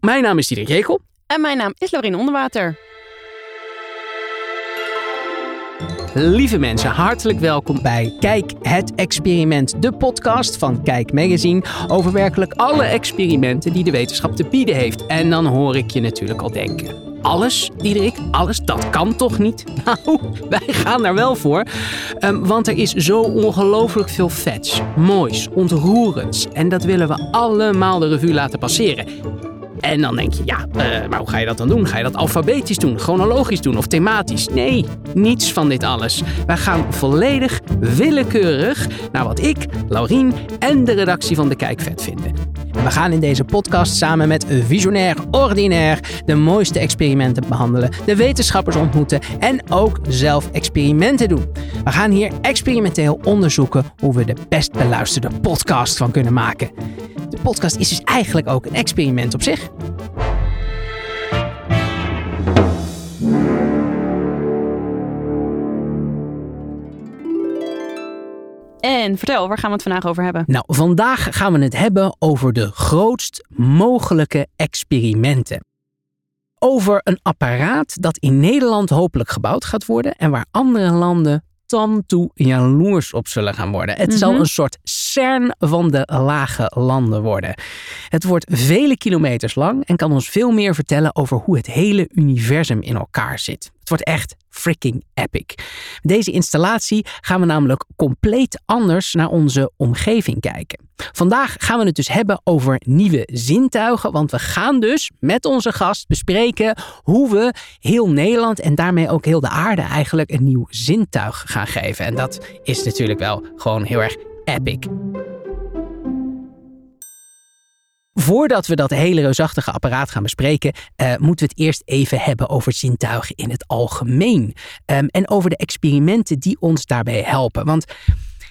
Mijn naam is Diederik Jekel. En mijn naam is Lorien Onderwater. Lieve mensen, hartelijk welkom bij Kijk het Experiment, de podcast van Kijk Magazine over werkelijk alle experimenten die de wetenschap te bieden heeft. En dan hoor ik je natuurlijk al denken. Alles, Diederik, alles, dat kan toch niet? Nou, wij gaan daar wel voor. Um, want er is zo ongelooflijk veel vets, moois, ontroerends. En dat willen we allemaal de revue laten passeren. En dan denk je, ja, uh, maar hoe ga je dat dan doen? Ga je dat alfabetisch doen, chronologisch doen of thematisch? Nee, niets van dit alles. Wij gaan volledig willekeurig naar wat ik, Laurien en de redactie van De Kijk vet vinden. En we gaan in deze podcast samen met Visionair Ordinair de mooiste experimenten behandelen, de wetenschappers ontmoeten en ook zelf experimenten doen. We gaan hier experimenteel onderzoeken hoe we de best beluisterde podcast van kunnen maken. De podcast is dus eigenlijk ook een experiment op zich. En vertel, waar gaan we het vandaag over hebben? Nou, vandaag gaan we het hebben over de grootst mogelijke experimenten. Over een apparaat dat in Nederland hopelijk gebouwd gaat worden en waar andere landen dan toe jaloers op zullen gaan worden. Het zal een soort CERN van de lage landen worden. Het wordt vele kilometers lang en kan ons veel meer vertellen over hoe het hele universum in elkaar zit. Het wordt echt freaking epic. Deze installatie gaan we namelijk compleet anders naar onze omgeving kijken. Vandaag gaan we het dus hebben over nieuwe zintuigen, want we gaan dus met onze gast bespreken hoe we heel Nederland en daarmee ook heel de aarde eigenlijk een nieuw zintuig gaan geven. En dat is natuurlijk wel gewoon heel erg epic. Voordat we dat hele reusachtige apparaat gaan bespreken, uh, moeten we het eerst even hebben over zintuigen in het algemeen. Um, en over de experimenten die ons daarbij helpen. Want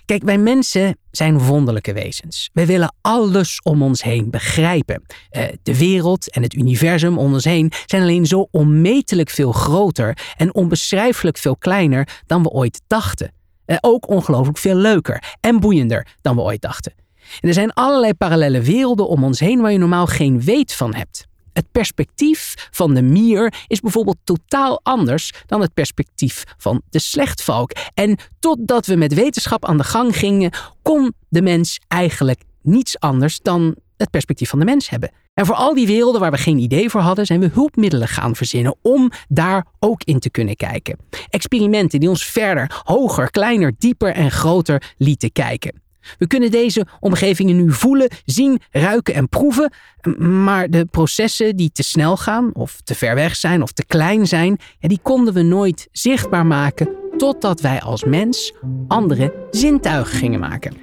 kijk, wij mensen zijn wonderlijke wezens. Wij willen alles om ons heen begrijpen. Uh, de wereld en het universum om ons heen zijn alleen zo onmetelijk veel groter en onbeschrijfelijk veel kleiner dan we ooit dachten. Uh, ook ongelooflijk veel leuker en boeiender dan we ooit dachten. En er zijn allerlei parallele werelden om ons heen waar je normaal geen weet van hebt. Het perspectief van de mier is bijvoorbeeld totaal anders dan het perspectief van de slechtvalk. En totdat we met wetenschap aan de gang gingen, kon de mens eigenlijk niets anders dan het perspectief van de mens hebben. En voor al die werelden waar we geen idee voor hadden, zijn we hulpmiddelen gaan verzinnen om daar ook in te kunnen kijken. Experimenten die ons verder, hoger, kleiner, dieper en groter lieten kijken. We kunnen deze omgevingen nu voelen, zien, ruiken en proeven, maar de processen die te snel gaan, of te ver weg zijn, of te klein zijn, die konden we nooit zichtbaar maken totdat wij als mens andere zintuigen gingen maken.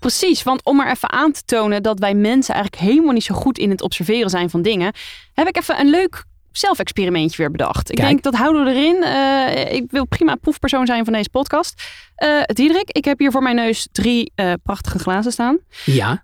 Precies, want om maar even aan te tonen dat wij mensen eigenlijk helemaal niet zo goed in het observeren zijn van dingen, heb ik even een leuk zelfexperimentje weer bedacht. Ik denk dat houden we erin. Uh, ik wil prima proefpersoon zijn van deze podcast. Uh, Diederik, ik heb hier voor mijn neus drie uh, prachtige glazen staan. Ja.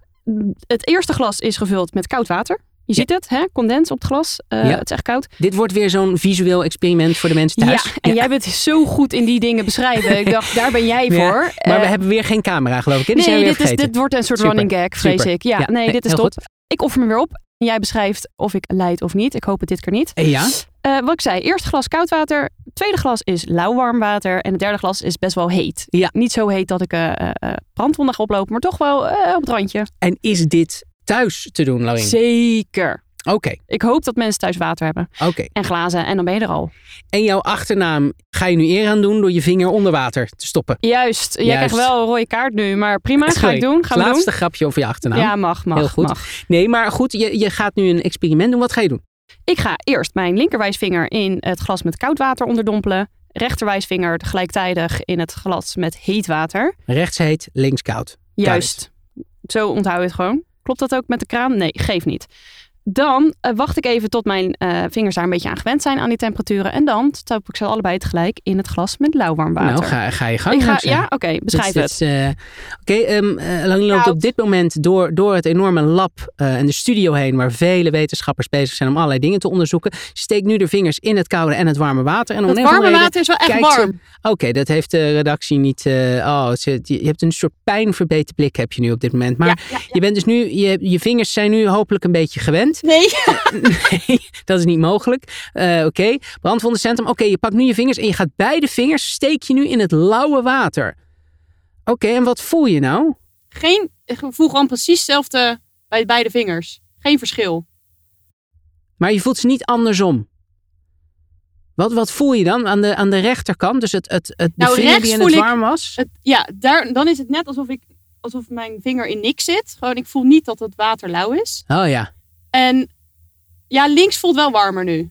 Het eerste glas is gevuld met koud water. Je ziet het, hè? condens op het glas. Uh, ja. Het is echt koud. Dit wordt weer zo'n visueel experiment voor de mensen thuis. Ja, en ja. jij bent zo goed in die dingen beschrijven. Ik dacht, daar ben jij voor. maar we hebben weer geen camera, geloof ik. Nee, dit, is, dit wordt een soort Super. running gag, vrees Super. ik. Ja, nee, nee, dit is top. Goed. Ik offer me weer op. Jij beschrijft of ik leid of niet. Ik hoop het dit keer niet. Ja. Uh, wat ik zei, eerste glas koud water. Tweede glas is lauw-warm water. En het derde glas is best wel heet. Ja. Niet zo heet dat ik uh, uh, brandwonden ga oplopen, maar toch wel op het randje. En is dit thuis te doen, Laurien? Zeker. Oké. Okay. Ik hoop dat mensen thuis water hebben. Oké. Okay. En glazen. En dan ben je er al. En jouw achternaam ga je nu eer aan doen door je vinger onder water te stoppen. Juist. Jij krijgt wel een rode kaart nu. Maar prima, Sorry. ga ik doen. Gaan we Laatste doen. grapje over je achternaam. Ja, mag, mag. Heel goed. Mag. Nee, maar goed. Je, je gaat nu een experiment doen. Wat ga je doen? Ik ga eerst mijn linkerwijsvinger in het glas met koud water onderdompelen. Rechterwijsvinger gelijktijdig in het glas met heet water. Rechts heet, links koud. Juist. Zo onthoud je het gewoon. Klopt dat ook met de kraan? Nee, geef niet. Dan uh, wacht ik even tot mijn uh, vingers daar een beetje aan gewend zijn aan die temperaturen. En dan stop ik ze allebei tegelijk in het glas met lauwwarm water. Nou, ga, ga je gang. Ik ga, ja, oké, okay, beschrijf dit, het. Uh, oké, okay, um, Lang loopt op dit moment door, door het enorme lab en de studio heen, waar vele wetenschappers bezig zijn om allerlei dingen te onderzoeken. Steekt nu de vingers in het koude en het warme water. En om het warme water is wel echt warm. Oké, okay, dat heeft de redactie niet. oh, je hebt een soort pijnverbeten blik heb je nu op dit moment. Maar ja, ja, ja. je bent dus nu, je, je vingers zijn nu hopelijk een beetje gewend. Bent. Nee. nee, dat is niet mogelijk. Uh, Oké, okay. centrum. Oké, je pakt nu je vingers en je gaat beide vingers steek je nu in het lauwe water. Oké, en wat voel je nou? Geen, ik voel gewoon precies hetzelfde bij beide vingers. Geen verschil. Maar je voelt ze niet andersom. Wat, wat voel je dan aan de, aan de rechterkant? Dus het, het, het de nou, vinger die in het warm was? Het, ja, daar, dan is het net alsof, ik, alsof mijn vinger in niks zit. Gewoon, ik voel niet dat het water lauw is. Oh ja. En ja, links voelt wel warmer nu.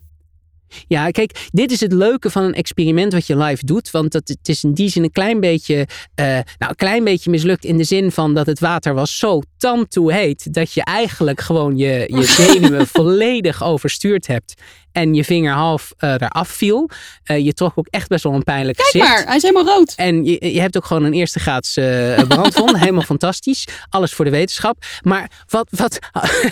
Ja, kijk, dit is het leuke van een experiment wat je live doet. Want het, het is in die zin een klein beetje, uh, nou, een klein beetje mislukt in de zin van dat het water was zo tandtoe heet. Dat je eigenlijk gewoon je, je zenuwen volledig overstuurd hebt en je vinger half uh, eraf viel. Uh, je trok ook echt best wel een pijnlijk Kijk gezicht. maar, hij is helemaal rood. En je, je hebt ook gewoon een eerste graads uh, brandwond. helemaal fantastisch. Alles voor de wetenschap. Maar wat, wat,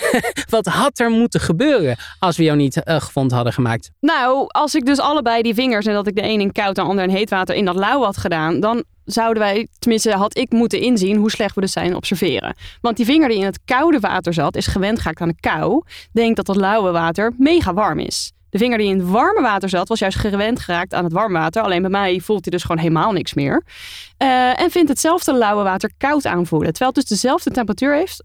wat had er moeten gebeuren als we jou niet gevonden hadden gemaakt? Nou, als ik dus allebei die vingers en dat ik de een in koud en de ander in heet water in dat lauw had gedaan, dan zouden wij, tenminste had ik moeten inzien hoe slecht we dus zijn observeren. Want die vinger die in het koude water zat, is gewend geraakt aan de kou, denkt dat het lauwe water mega warm is. De vinger die in het warme water zat, was juist gewend geraakt aan het warme water. Alleen bij mij voelt hij dus gewoon helemaal niks meer. Uh, en vindt hetzelfde lauwe water koud aanvoelen. Terwijl het dus dezelfde temperatuur heeft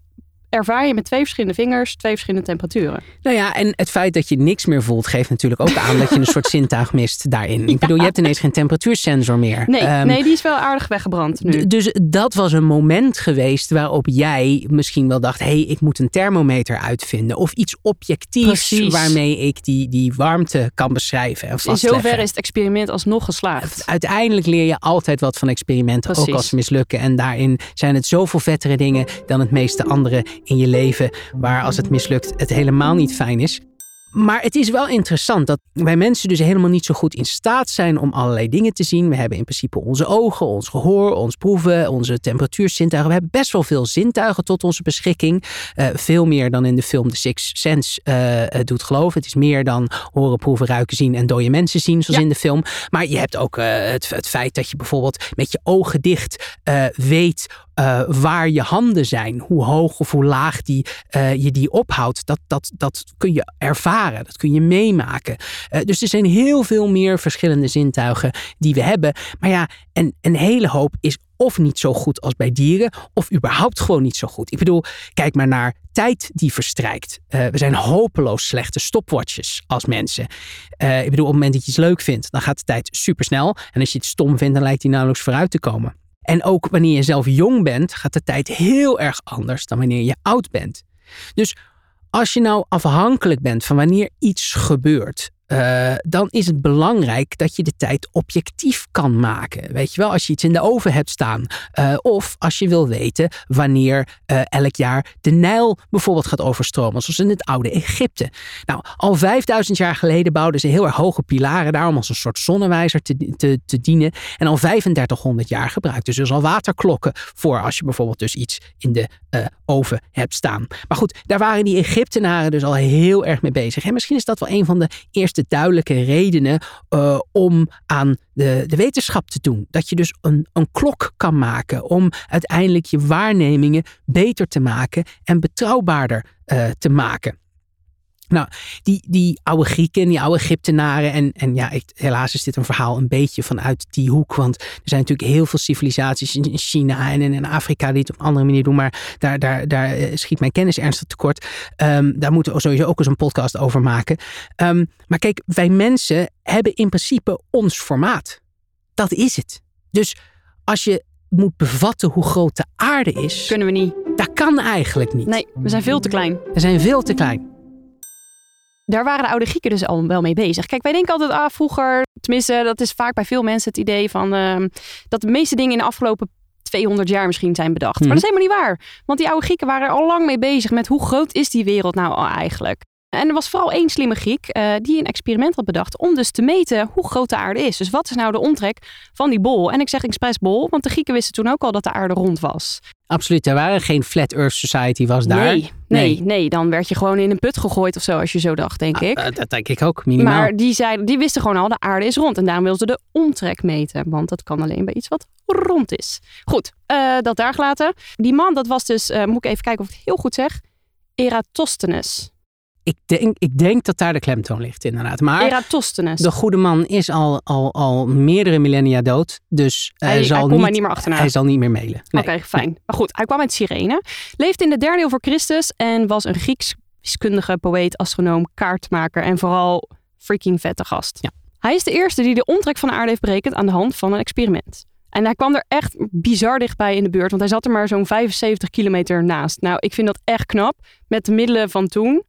ervaar je met twee verschillende vingers twee verschillende temperaturen. Nou ja, en het feit dat je niks meer voelt geeft natuurlijk ook aan dat je een soort zintuig mist daarin. Ik bedoel, je hebt ineens geen temperatuursensor meer. Nee, ehm, nee, die is wel aardig weggebrand nu. Dus dat was een moment geweest waarop jij misschien wel dacht: hé, hey, ik moet een thermometer uitvinden. Of iets objectiefs Precies. waarmee ik die, die warmte kan beschrijven. En In zoverre is het experiment alsnog geslaagd. Uiteindelijk leer je altijd wat van experimenten, ook als ze mislukken. En daarin zijn het zoveel vettere dingen dan het meeste andere in je leven waar als het mislukt het helemaal niet fijn is. Maar het is wel interessant dat wij mensen dus helemaal niet zo goed in staat zijn om allerlei dingen te zien. We hebben in principe onze ogen, ons gehoor, ons proeven, onze temperatuurzintuigen. We hebben best wel veel zintuigen tot onze beschikking. Uh, veel meer dan in de film The Sixth Sense uh, doet geloven. Het is meer dan horen, proeven, ruiken, zien en dode mensen zien, zoals in de film. Maar je hebt ook uh, het, het, feit dat je bijvoorbeeld met je ogen dicht weet uh, waar je handen zijn, hoe hoog of hoe laag die, uh, je die ophoudt, dat, dat, dat kun je ervaren, dat kun je meemaken. Uh, dus er zijn heel veel meer verschillende zintuigen die we hebben. Maar ja, en een hele hoop is of niet zo goed als bij dieren, of überhaupt gewoon niet zo goed. Ik bedoel, kijk maar naar tijd die verstrijkt. we zijn hopeloos slechte stopwatches als mensen. ik bedoel, op het moment dat je iets leuk vindt, dan gaat de tijd supersnel. En als je het stom vindt, dan lijkt die nauwelijks vooruit te komen. En ook wanneer je zelf jong bent, gaat de tijd heel erg anders dan wanneer je oud bent. Dus als je nou afhankelijk bent van wanneer iets gebeurt, uh, dan is het belangrijk dat je de tijd objectief kan maken. Weet je wel, als je iets in de oven hebt staan. Uh, of als je wil weten wanneer uh, elk jaar de Nijl bijvoorbeeld gaat overstromen. Zoals in het oude Egypte. Nou, al 5000 jaar geleden bouwden ze heel erg hoge pilaren daar om als een soort zonnewijzer te, te, te dienen. En al 3500 jaar gebruikten ze dus al waterklokken voor als je bijvoorbeeld dus iets in de oven hebt staan. Maar goed, daar waren die Egyptenaren dus al heel erg mee bezig. En misschien is dat wel een van de eerste de duidelijke redenen uh, om aan de, de wetenschap te doen. Dat je dus een, een klok kan maken om uiteindelijk je waarnemingen beter te maken en betrouwbaarder uh, te maken. Nou, die, die oude Grieken, die oude Egyptenaren. En, en ja, ik, helaas is dit een verhaal een beetje vanuit die hoek. Want er zijn natuurlijk heel veel civilisaties in China en in Afrika die het op een andere manier doen. Maar daar, daar, daar eh, schiet mijn kennis ernstig tekort. Um, daar moeten we sowieso ook eens een podcast over maken. Um, maar kijk, wij mensen hebben in principe ons formaat. Dat is het. Dus als je moet bevatten hoe groot de aarde is. Kunnen we niet. Dat kan eigenlijk niet. Nee, we zijn veel te klein. We zijn veel te klein daar waren de oude Grieken dus al wel mee bezig. Kijk, wij denken altijd, ah, vroeger, tenminste, dat is vaak bij veel mensen het idee van uh, dat de meeste dingen in de afgelopen 200 jaar misschien zijn bedacht. Maar dat is mhm. helemaal niet waar. Want die oude Grieken waren er al lang mee bezig met hoe groot is die wereld nou al eigenlijk. En er was vooral één slimme Griek uh, die een experiment had bedacht om dus te meten hoe groot de aarde is. Dus wat is nou de omtrek van die bol? En ik zeg expres bol, want de Grieken wisten toen ook al dat de aarde rond was. Absoluut, er waren geen Flat Earth Society was daar. Nee, nee, nee, dan werd je gewoon in een put gegooid of zo als je zo dacht, denk ah, ik. Uh, dat denk ik ook, minimaal. Maar die, zeiden, die wisten gewoon al, de aarde is rond. En daarom wilden ze de omtrek meten, want dat kan alleen bij iets wat rond is. Goed, uh, dat daar gelaten. Die man, dat was dus, moet ik even kijken of ik het heel goed zeg, Eratosthenes. Ik, denk, ik denk dat daar de klemtoon ligt, inderdaad. Maar Eratosthenes. de goede man is al, al, al meerdere millennia dood. Dus hij, hij, zal hij niet, meer achterna. hij zal niet meer mailen. Nee. Oké, fijn. Maar goed, hij kwam uit Cyrene, leefde in de derde eeuw voor Christus en was een Grieks wiskundige, poëet, astronoom, kaartmaker en vooral freaking vette gast. Ja. Hij is de eerste die de omtrek van de aarde heeft berekend aan de hand van een experiment. En hij kwam er echt bizar dichtbij in de buurt, want hij zat er maar zo'n 75 kilometer naast. Nou, ik vind dat echt knap, met de middelen van toen,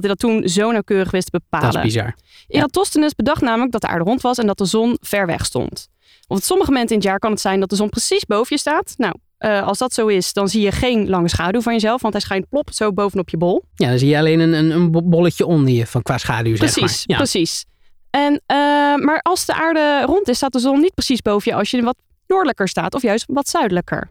dat hij dat toen zo nauwkeurig wist te bepalen. Dat is bizar. Eratosthenes bedacht namelijk dat de aarde rond was en dat de zon ver weg stond. Op sommige momenten in het jaar kan het zijn dat de zon precies boven je staat. Nou, eh, als dat zo is, dan zie je geen lange schaduw van jezelf, want hij schijnt plop zo bovenop je bol. Ja, dan zie je alleen een, een, een bo- bolletje onder je van qua schaduw, zeg Precies, maar. Ja. precies. En, eh, maar als de aarde rond is, staat de zon niet precies boven je als je wat noordelijker staat of juist wat zuidelijker.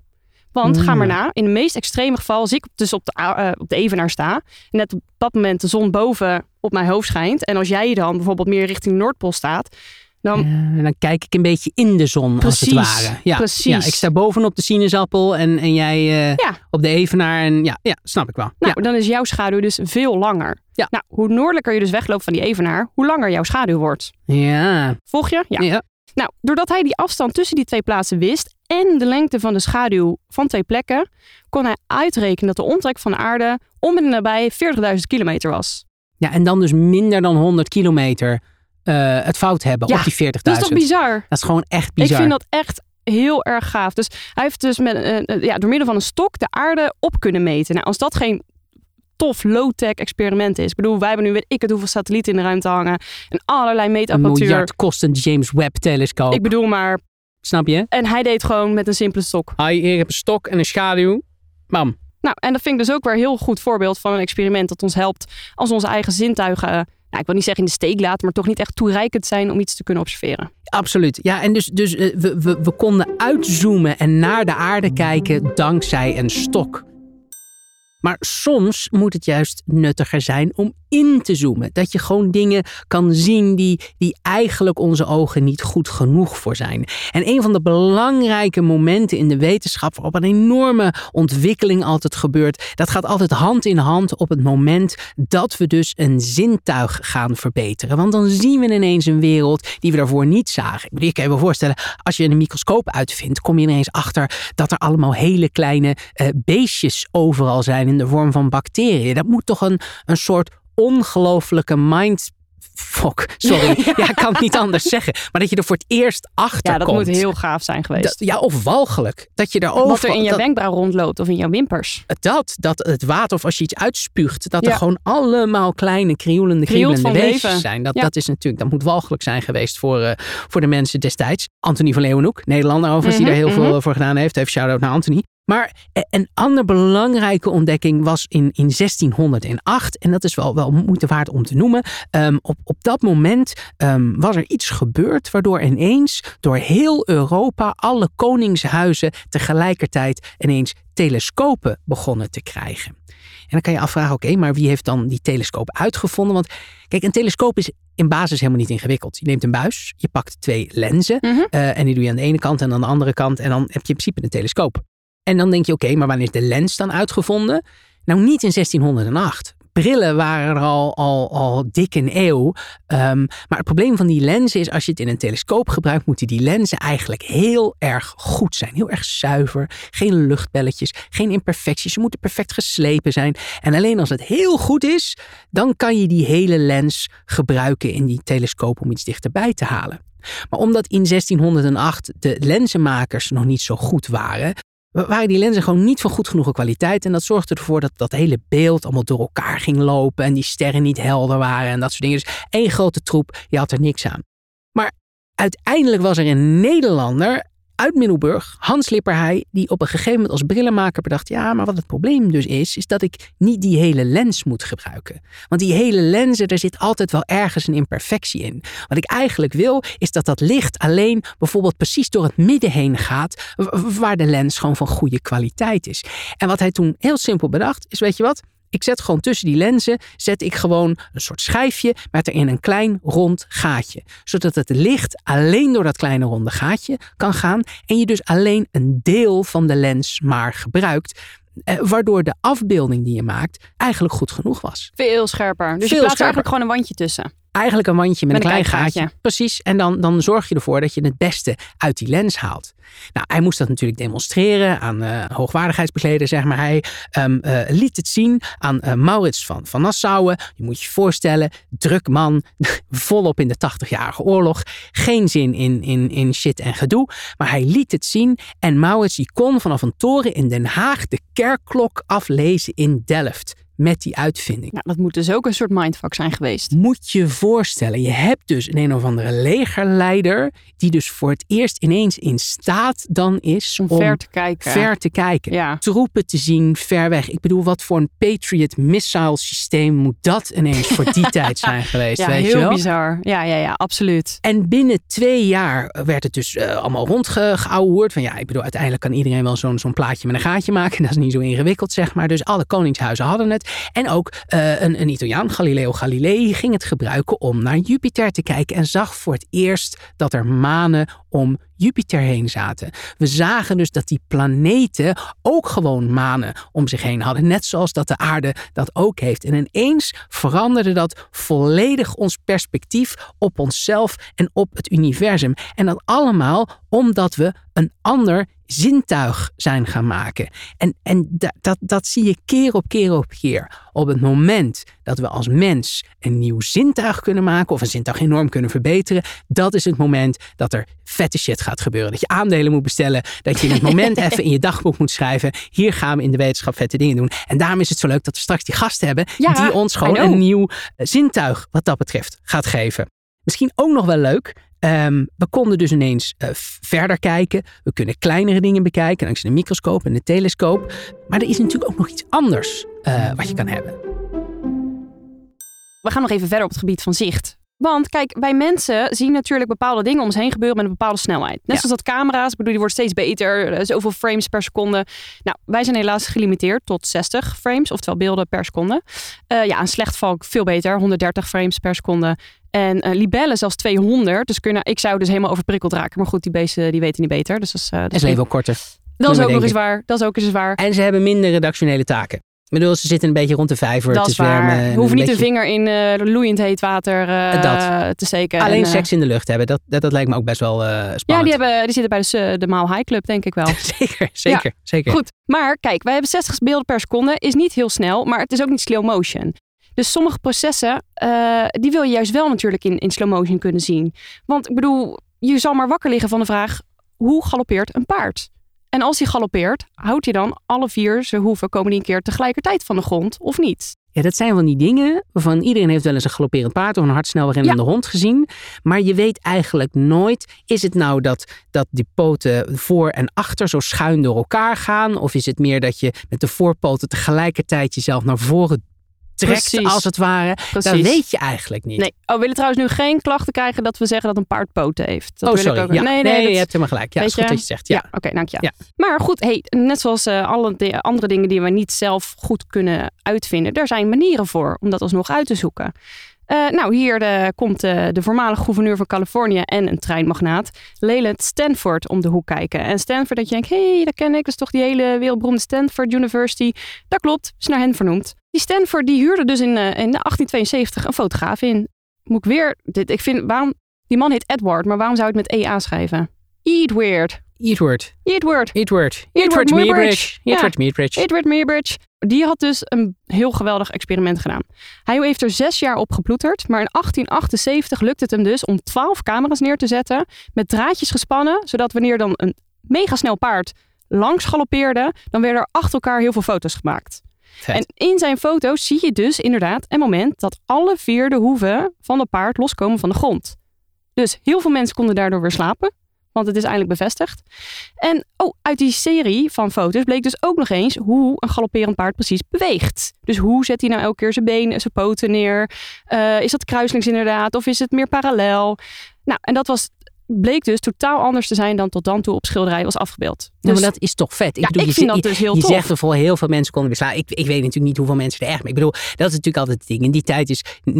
Want ga maar Hmm. na, in het meest extreme geval, als ik dus op de, eh, op de evenaar sta, en net op dat moment de zon boven op mijn hoofd schijnt, en als jij dan bijvoorbeeld meer richting Noordpool staat, dan Ja, dan kijk ik een beetje in de zon, als het Precies, ware. Ja, precies. Ja, ik sta bovenop de sinaasappel en, en jij eh, Ja. op de evenaar. En ja, ja snap ik wel. Nou, dan is jouw schaduw dus veel langer. Ja. Nou, hoe noordelijker je dus wegloopt van die evenaar, hoe langer jouw schaduw wordt. ja. ja. Volg je? Ja. ja. Nou, doordat hij die afstand tussen die twee plaatsen wist en de lengte van de schaduw van twee plekken, kon hij uitrekenen dat de omtrek van de aarde om en nabij 40.000 kilometer was. Ja, en dan dus minder dan 100 kilometer eh, het fout hebben Ja, op die 40.000. Dat is toch bizar? Dat is gewoon echt bizar. Ik vind dat echt heel erg gaaf. Dus hij heeft dus met, eh, eh, ja, door middel van een stok de aarde op kunnen meten. Nou, als dat geen tof low-tech experiment is. Ik bedoel, wij hebben nu weet ik het hoeveel satellieten in de ruimte hangen. En allerlei een meetapparatuur. miljard kostend James Webb telescoop. Ik bedoel maar. Snap je? En hij deed gewoon met een simpele stok. Hi, hier heb een stok en een schaduw. Bam. Nou, en dat vind ik dus ook weer een heel goed voorbeeld van een experiment dat ons helpt als onze eigen zintuigen, eh, nou, ik wil niet zeggen in de steek laten, maar toch niet echt toereikend zijn om iets te kunnen observeren. Absoluut. Ja, en dus, dus eh, we, we, we konden uitzoomen en naar de aarde kijken dankzij een stok. Maar soms moet het juist nuttiger zijn om in te zoomen. Dat je gewoon dingen kan zien die, die eigenlijk onze ogen niet goed genoeg voor zijn. En een van de belangrijke momenten in de wetenschap waarop een enorme ontwikkeling altijd gebeurt, dat gaat altijd hand in hand op het moment dat we dus een zintuig gaan verbeteren. Want dan zien we ineens een wereld die we daarvoor niet zagen. Ik kan je wel voorstellen, als je een microscoop uitvindt, kom je ineens achter dat er allemaal hele kleine eh, beestjes overal zijn in de vorm van bacteriën. Dat moet toch een, een soort ongelofelijke mind. Fuck, sorry. ja. ik kan het niet anders zeggen. Maar dat je er voor het eerst achter Ja, dat komt. moet heel gaaf zijn geweest. Dat- ja, of walgelijk. Dat je erover... Wat er in je wenkbrauw rondloopt of in jouw wimpers. dat, dat het water of als je iets uitspuugt, dat er gewoon allemaal kleine krielende, kriebelende van wezens zijn. Dat, Ja. dat is natuurlijk, dat moet walgelijk zijn geweest voor, eh, voor de mensen destijds. Anthony van Leeuwenhoek, Nederlander overigens, die Mhm, daar heel mhm. veel voor gedaan heeft. Even shout-out naar Anthony. Maar eh, een andere belangrijke ontdekking was in, in 1608. En dat is wel, wel moeite waard om te noemen. Ehm, op, op dat moment ehm, was er iets gebeurd waardoor ineens door heel Europa alle koningshuizen tegelijkertijd ineens telescopen begonnen te krijgen. En dan kan je afvragen, oké, maar wie heeft dan die telescoop uitgevonden? Want kijk, een telescoop is in basis helemaal niet ingewikkeld. Je neemt een buis, je pakt twee lenzen Mhm. eh, en die doe je aan de ene kant en aan de andere kant en dan heb je in principe een telescoop. En dan denk je, oké, maar wanneer is de lens dan uitgevonden? Nou, niet in 1608. Brillen waren er al, al, al dik een eeuw. Ehm, maar het probleem van die lenzen is, als je het in een telescoop gebruikt, moeten die lenzen eigenlijk heel erg goed zijn. Heel erg zuiver. Geen luchtbelletjes, geen imperfecties. Ze moeten perfect geslepen zijn. En alleen als het heel goed is, dan kan je die hele lens gebruiken in die telescoop om iets dichterbij te halen. Maar omdat in 1608 de lenzenmakers nog niet zo goed waren, waren die lenzen gewoon niet van goed genoeg kwaliteit. En dat zorgde ervoor dat dat hele beeld allemaal door elkaar ging lopen. En die sterren niet helder waren en dat soort dingen. Dus één grote troep, je had er niks aan. Maar uiteindelijk was er een Nederlander uit Middelburg, Hans Lipperheij, die op een gegeven moment als brillenmaker bedacht: ja, maar wat het probleem dus is, is dat ik niet die hele lens moet gebruiken. Want die hele lenzen, er zit altijd wel ergens een imperfectie in. Wat ik eigenlijk wil, is dat dat licht alleen bijvoorbeeld precies door het midden heen gaat, waar de lens gewoon van goede kwaliteit is. En wat hij toen heel simpel bedacht, is: weet je wat? Ik zet gewoon tussen die lenzen, zet ik gewoon een soort schijfje met erin een klein rond gaatje. Zodat het licht alleen door dat kleine ronde gaatje kan gaan en je dus alleen een deel van de lens maar gebruikt. eh, waardoor de afbeelding die je maakt eigenlijk goed genoeg was. Veel scherper. Dus je plaatst eigenlijk gewoon een wandje tussen. Eigenlijk een wandje met, een klein, gaatje. Precies. En dan, dan zorg je ervoor dat je het beste uit die lens haalt. Nou, hij moest dat natuurlijk demonstreren aan uh, hoogwaardigheidsbekleder, zeg maar. Hij um, uh, liet het zien aan uh, Maurits van, van. Je moet je voorstellen, druk man, volop in de 80-jarige oorlog. Geen zin in, in, in shit en gedoe. Maar hij liet het zien en Maurits die kon vanaf een toren in Den Haag de kerkklok aflezen in Delft met die uitvinding. Nou, dat moet dus ook een soort mindfuck zijn geweest. Moet je voorstellen, je hebt dus een een of andere legerleider die dus voor het eerst ineens in staat dan is om, ver te kijken. Ver te kijken. Ja. Troepen te zien ver weg. Ik bedoel, wat voor een Patriot missile systeem moet dat ineens voor die tijd zijn geweest? Ja, weet heel je wel? bizar. Ja, ja, ja, absoluut. En binnen twee jaar werd het dus uh, allemaal rondgeouwehoerd. Van ja, ik bedoel, uiteindelijk kan iedereen wel zo'n zo'n plaatje met een gaatje maken. Dat is niet zo ingewikkeld, zeg maar. Dus alle koningshuizen hadden het. En ook uh, een, een Italiaan, Galileo Galilei, ging het gebruiken om naar Jupiter te kijken en zag voor het eerst dat er manen om Jupiter heen zaten. We zagen dus dat die planeten ook gewoon manen om zich heen hadden, net zoals dat de aarde dat ook heeft. En ineens veranderde dat volledig ons perspectief op onszelf en op het universum. En dat allemaal omdat we een ander zintuig zijn gaan maken. En, en dat, dat, dat zie je keer op keer op keer. Op het moment dat we als mens een nieuw zintuig kunnen maken of een zintuig enorm kunnen verbeteren, dat is het moment dat er vette shit gaat gebeuren. Dat je aandelen moet bestellen, dat je in het moment even in je dagboek moet schrijven, hier gaan we in de wetenschap vette dingen doen. En daarom is het zo leuk dat we straks die gasten hebben ja, die ons gewoon een nieuw zintuig wat dat betreft gaat geven. Misschien ook nog wel leuk, Um, we konden dus ineens uh, verder kijken. We kunnen kleinere dingen bekijken langs een microscoop en een telescoop. Maar er is natuurlijk ook nog iets anders uh, wat je kan hebben. We gaan nog even verder op het gebied van zicht. Want kijk, wij mensen zien natuurlijk bepaalde dingen om ons heen gebeuren met een bepaalde snelheid. Net ja. zoals dat camera's, ik bedoel, die worden steeds beter, zoveel frames per seconde. Nou, wij zijn helaas gelimiteerd tot 60 frames, oftewel beelden per seconde. Uh, ja, een slecht valk veel beter, 130 frames per seconde. En uh, libellen zelfs 200. Dus kunnen, ik zou dus helemaal overprikkeld raken. Maar goed, die beesten die weten niet beter. Dus dat is, uh, dat en ze leven ook korter. Dat is ook nog eens waar. Dat is ook eens waar. En ze hebben minder redactionele taken. Ik bedoel, ze zitten een beetje rond de vijver dat te zwermen. We hoeven niet beetje... de vinger in uh, loeiend heet water uh, dat. te steken. Alleen en, seks in de lucht hebben, dat, dat, dat lijkt me ook best wel spannend. Ja, die, hebben, die zitten bij de, de Mile High Club, denk ik wel. zeker, zeker, ja. zeker. Goed, maar kijk, wij hebben 60 beelden per seconde. Is niet heel snel, maar het is ook niet slow motion. Dus sommige processen, die wil je juist wel natuurlijk in, in slow motion kunnen zien. Want ik bedoel, je zal maar wakker liggen van de vraag, hoe galoppeert een paard? En als hij galoppeert, houdt hij dan alle vier zijn hoeven komen die een keer tegelijkertijd van de grond of niet? Ja, dat zijn van die dingen waarvan iedereen heeft wel eens een galopperend paard of een hardsnel rennende ja. hond gezien. Maar je weet eigenlijk nooit, is het nou dat, dat die poten voor en achter zo schuin door elkaar gaan? Of is het meer dat je met de voorpoten tegelijkertijd jezelf naar voren trekt, Precies. als het ware. Precies. Dat weet je eigenlijk niet. Nee. Oh, we willen trouwens nu geen klachten krijgen dat we zeggen dat een paard poten heeft. Dat oh, wil sorry. Ik ook... Ja. Nee, nee, nee, dat... je hebt helemaal gelijk. Ja, is goed je? dat je zegt. Ja, ja oké, okay, dank je. Ja. Maar goed, hey, net zoals uh, alle de andere dingen die we niet zelf goed kunnen uitvinden, er zijn manieren voor om dat alsnog uit te zoeken. Uh, nou, hier de, komt de, de voormalige gouverneur van Californië en een treinmagnaat, Leland Stanford, om de hoek kijken. En Stanford, dat je denkt, hé, hey, dat ken ik, dat is toch die hele wereldberoemde Stanford University. Dat klopt, is naar hen vernoemd. Die Stanford, die huurde dus in, uh, in 1872 een fotograaf in. Moet ik weer, dit, ik vind, waarom, die man heet Edward, maar waarom zou je het met EA schrijven? Edward. Edward. Edward. Edward. Edward Muybridge. Edward Ja. Muybridge. Edward Muybridge. Die had dus een heel geweldig experiment gedaan. Hij heeft er zes jaar op geploeterd, maar in 1878 lukt het hem dus om 12 camera's neer te zetten met draadjes gespannen, zodat wanneer dan een mega snel paard langs galoppeerde, dan werden er achter elkaar heel veel foto's gemaakt. En in zijn foto's zie je dus inderdaad een moment dat alle vier de hoeven van het paard loskomen van de grond. Dus heel veel mensen konden daardoor weer slapen, want het is eindelijk bevestigd. En oh, uit die serie van foto's bleek dus ook nog eens hoe een galopperend paard precies beweegt. Dus hoe zet hij nou elke keer zijn benen, zijn poten neer? Uh, is dat kruislings inderdaad of is het meer parallel? Nou, en dat was bleek dus totaal anders te zijn dan tot dan toe op schilderij was afgebeeld. Ja, maar dat is toch vet. Ik, ja, bedoel, ik je, vind dat dus heel je tof. zegt er voor heel veel mensen konden beslaan. Ik, ik weet natuurlijk niet hoeveel mensen er echt mee. Ik bedoel, dat is natuurlijk altijd het ding. In die tijd is 99%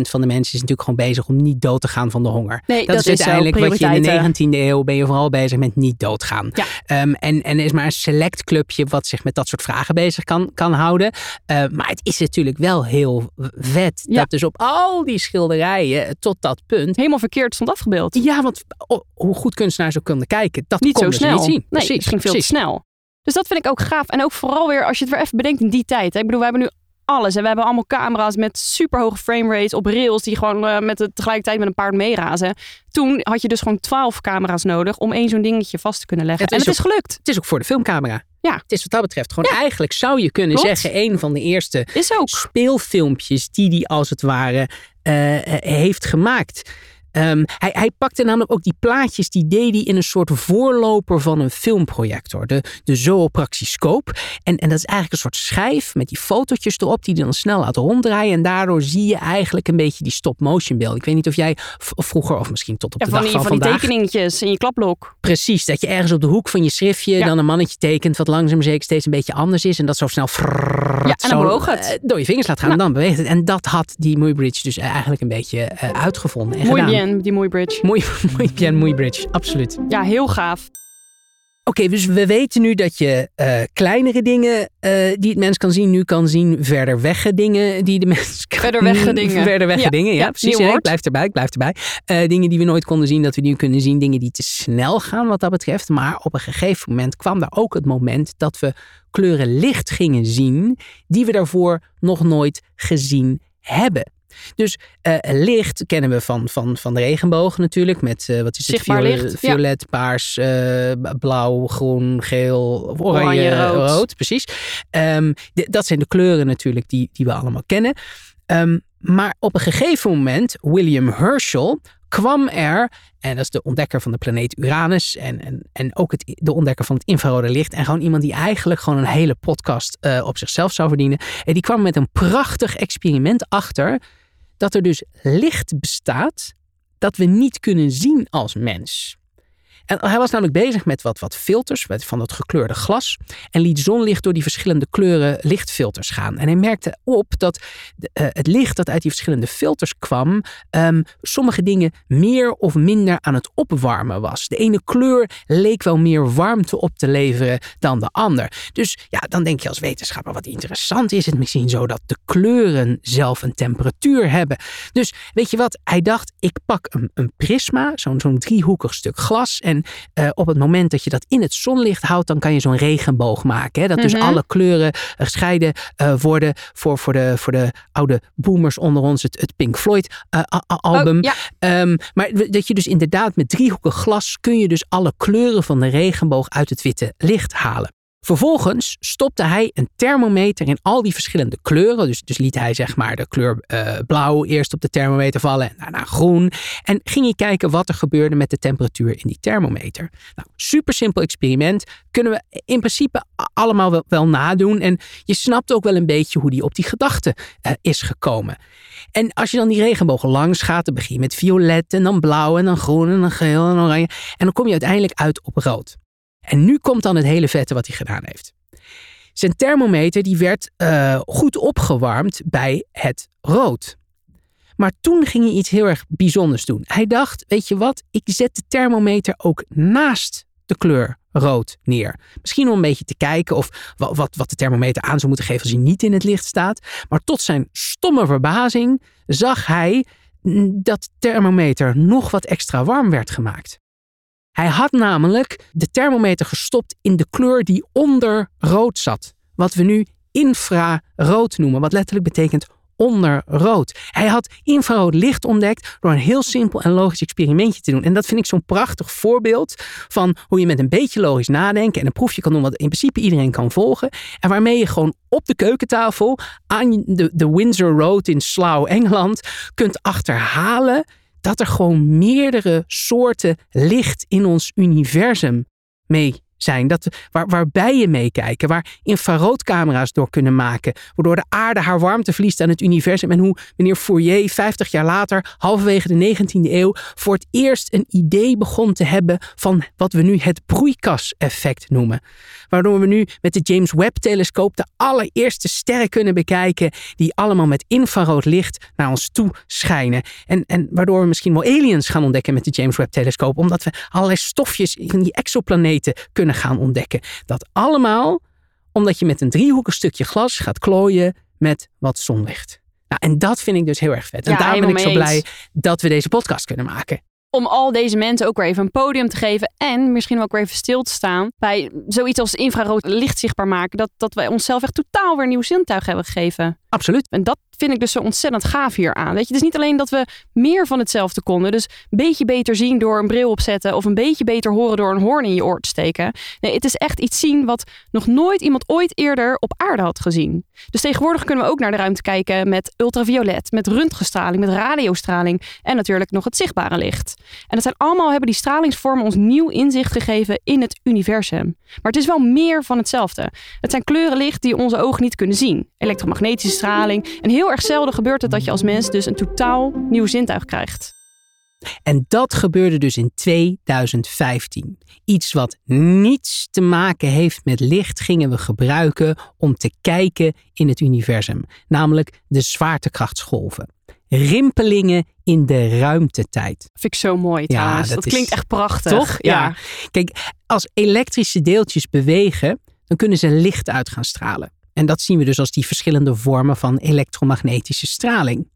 van de mensen is natuurlijk gewoon bezig om niet dood te gaan van de honger. Nee, dat, dat is uiteindelijk wat je in de 19e eeuw ben je vooral bezig met niet doodgaan. Ja. Um, en, en er is maar een select clubje wat zich met dat soort vragen bezig kan, kan houden. Uh, maar het is natuurlijk wel heel vet Ja. dat dus op al die schilderijen tot dat punt. Helemaal verkeerd stond afgebeeld. Ja, want oh, hoe goed kunstenaars ook konden kijken, dat niet zo konden ze snel. niet zien. Nee, Precies, het ging veel te snel. Dus dat vind ik ook gaaf. En ook vooral weer als je het weer even bedenkt in die tijd. Hè. Ik bedoel, we hebben nu alles. En we hebben allemaal camera's met superhoge framerate op rails die gewoon uh, met tegelijkertijd met een paard meerazen. Toen had je dus gewoon twaalf camera's nodig om één zo'n dingetje vast te kunnen leggen. Het en is het is gelukt. Het is ook voor de filmcamera. Ja. Het is wat dat betreft gewoon Ja. eigenlijk zou je kunnen Klopt. zeggen een van de eerste Is ook. speelfilmpjes die hij als het ware eh, heeft gemaakt. Ehm, hij, hij pakte namelijk ook die plaatjes, die deed hij in een soort voorloper van een filmprojector. De, de zoopraxiscoop. En, en dat is eigenlijk een soort schijf met die fotootjes erop die hij dan snel laat ronddraaien. En daardoor zie je eigenlijk een beetje die stop-motion beeld. Ik weet niet of jij vroeger, of misschien tot op Ja, de van dag die, van, van die vandaag... tekeningetjes in je klapblok. Precies, dat je ergens op de hoek van je schriftje Ja. dan een mannetje tekent wat langzaam zeker steeds een beetje anders is. En dat zo snel frrrr, Ja, en dan zo, het. door je vingers laat gaan en dan beweegt het. En dat had die Muybridge dus eigenlijk een beetje uitgevonden en Mooi gedaan. Bien, die mooi bridge. Mooi, mooi bien, Muybridge, absoluut. Ja, heel gaaf. Oké, dus we weten nu dat je eh, kleinere dingen eh, die het mens kan zien, nu kan zien. Verder wegge dingen die de mens kan Verder wegge dingen. Verder wegge Ja, dingen, ja, ja, precies. Ja, ik blijf erbij, ik blijf erbij. Eh, dingen die we nooit konden zien, dat we nu kunnen zien. Dingen die te snel gaan wat dat betreft. Maar op een gegeven moment kwam daar ook het moment dat we kleuren licht gingen zien, die we daarvoor nog nooit gezien hebben. Dus eh, licht kennen we van, van, van de regenboog natuurlijk. Met eh, wat is het? Violet, licht, ja. violet paars, eh, blauw, groen, geel, oranje, Oranje, rood. rood. Precies. Ehm, dat zijn de kleuren natuurlijk die, die we allemaal kennen. Ehm, maar op een gegeven moment, William Herschel kwam er, en dat is de ontdekker van de planeet Uranus en, en, en ook het, de ontdekker van het infrarode licht en gewoon iemand die eigenlijk gewoon een hele podcast op zichzelf zou verdienen. En die kwam met een prachtig experiment achter dat er dus licht bestaat dat we niet kunnen zien als mens. En hij was namelijk bezig met wat, wat filters van dat gekleurde glas. En liet zonlicht door die verschillende kleuren lichtfilters gaan. En hij merkte op dat eh, het licht dat uit die verschillende filters kwam. ehm, sommige dingen meer of minder aan het opwarmen was. De ene kleur leek wel meer warmte op te leveren dan de ander. Dus ja, dan denk je als wetenschapper wat interessant is het misschien zo dat de kleuren zelf een temperatuur hebben. Dus weet je wat? Hij dacht, ik pak een, een prisma, zo'n zo'n driehoekig stuk glas. En eh, op het moment dat je dat in het zonlicht houdt, dan kan je zo'n regenboog maken. Hè? Dat dus Mhm. alle kleuren eh, gescheiden eh, worden. Voor, voor, de, voor de oude boomers onder ons, het, het Pink Floyd eh, album. Oh, ja. Ehm, maar dat je dus inderdaad met driehoekig glas kun je dus alle kleuren van de regenboog uit het witte licht halen. Vervolgens stopte hij een thermometer in al die verschillende kleuren. Dus, dus liet hij zeg maar de kleur eh, blauw eerst op de thermometer vallen en daarna groen. En ging hij kijken wat er gebeurde met de temperatuur in die thermometer. Nou, super simpel experiment. Kunnen we in principe allemaal wel, nadoen. En je snapt ook wel een beetje hoe die op die gedachte eh, is gekomen. En als je dan die regenboog langs gaat, dan begin je met violet en dan blauw en dan groen en dan geel en oranje. En dan kom je uiteindelijk uit op rood. En nu komt dan het hele vette wat hij gedaan heeft. Zijn thermometer die werd eh, goed opgewarmd bij het rood. Maar toen ging hij iets heel erg bijzonders doen. Hij dacht, weet je wat, ik zet de thermometer ook naast de kleur rood neer. Misschien om een beetje te kijken of wa- wat, wat de thermometer aan zou moeten geven als hij niet in het licht staat. Maar tot zijn stomme verbazing zag hij mm, dat de thermometer nog wat extra warm werd gemaakt. Hij had namelijk de thermometer gestopt in de kleur die onder rood zat. Wat we nu infrarood noemen, wat letterlijk betekent onder rood. Hij had infrarood licht ontdekt door een heel simpel en logisch experimentje te doen. En dat vind ik zo'n prachtig voorbeeld van hoe je met een beetje logisch nadenken en een proefje kan doen wat in principe iedereen kan volgen. En waarmee je gewoon op de keukentafel aan de, de Windsor Road in Slough, Engeland, kunt achterhalen dat er gewoon meerdere soorten licht in ons universum mee zijn. Dat, waar, waar bijen meekijken, waar infraroodcamera's door kunnen maken. Waardoor de aarde haar warmte verliest aan het universum. En hoe meneer Fourier 50 jaar later, halverwege de 19e eeuw, voor het eerst een idee begon te hebben van wat we nu het broeikaseffect noemen. Waardoor we nu met de James Webb-telescoop de allereerste sterren kunnen bekijken die allemaal met infrarood licht naar ons toe schijnen. En, en waardoor we misschien wel aliens gaan ontdekken met de James Webb-telescoop, omdat we allerlei stofjes in die exoplaneten kunnen gaan ontdekken. Dat allemaal omdat je met een driehoekig stukje glas gaat klooien met wat zonlicht. Nou, en dat vind ik dus heel erg vet. En Ja, daarom ben ik zo blij eens. dat we deze podcast kunnen maken. om al deze mensen ook weer even een podium te geven. En misschien ook weer even stil te staan bij zoiets als infrarood licht zichtbaar maken. Dat, dat wij onszelf echt totaal weer nieuw zintuig hebben gegeven. Absoluut. En dat vind ik dus zo ontzettend gaaf hier aan. Weet je, het is niet alleen dat we meer van hetzelfde konden. Dus een beetje beter zien door een bril opzetten. Of een beetje beter horen door een hoorn in je oor te steken. Nee, het is echt iets zien wat nog nooit iemand ooit eerder op aarde had gezien. Dus tegenwoordig kunnen we ook naar de ruimte kijken met ultraviolet, met röntgenstraling, met radiostraling en natuurlijk nog het zichtbare licht. En dat zijn allemaal, hebben die stralingsvormen ons nieuw inzicht gegeven in het universum. Maar het is wel meer van hetzelfde. Het zijn kleuren licht die onze ogen niet kunnen zien. Elektromagnetische straling. En heel erg zelden gebeurt het dat je als mens dus een totaal nieuw zintuig krijgt. En dat gebeurde dus in 2015. Iets wat niets te maken heeft met licht gingen we gebruiken om te kijken in het universum, namelijk de zwaartekrachtsgolven. Rimpelingen in de ruimtetijd. Vind ik zo mooi Ja, dat klinkt echt prachtig. Toch? Ja. Kijk, als elektrische deeltjes bewegen, dan kunnen ze licht uit gaan stralen. En dat zien we dus als die verschillende vormen van elektromagnetische straling.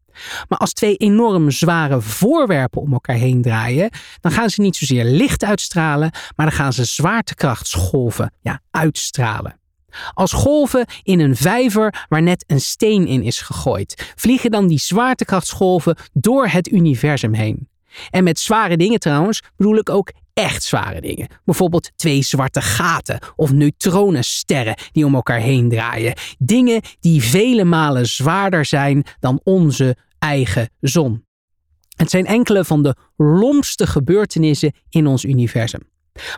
Maar als twee enorm zware voorwerpen om elkaar heen draaien, dan gaan ze niet zozeer licht uitstralen, maar dan gaan ze zwaartekrachtsgolven ja, uitstralen. Als golven in een vijver waar net een steen in is gegooid, vliegen dan die zwaartekrachtsgolven door het universum heen. En met zware dingen trouwens bedoel ik ook echt zware dingen. Bijvoorbeeld twee zwarte gaten of neutronensterren die om elkaar heen draaien. Dingen die vele malen zwaarder zijn dan onze eigen zon. Het zijn enkele van de lompste gebeurtenissen in ons universum.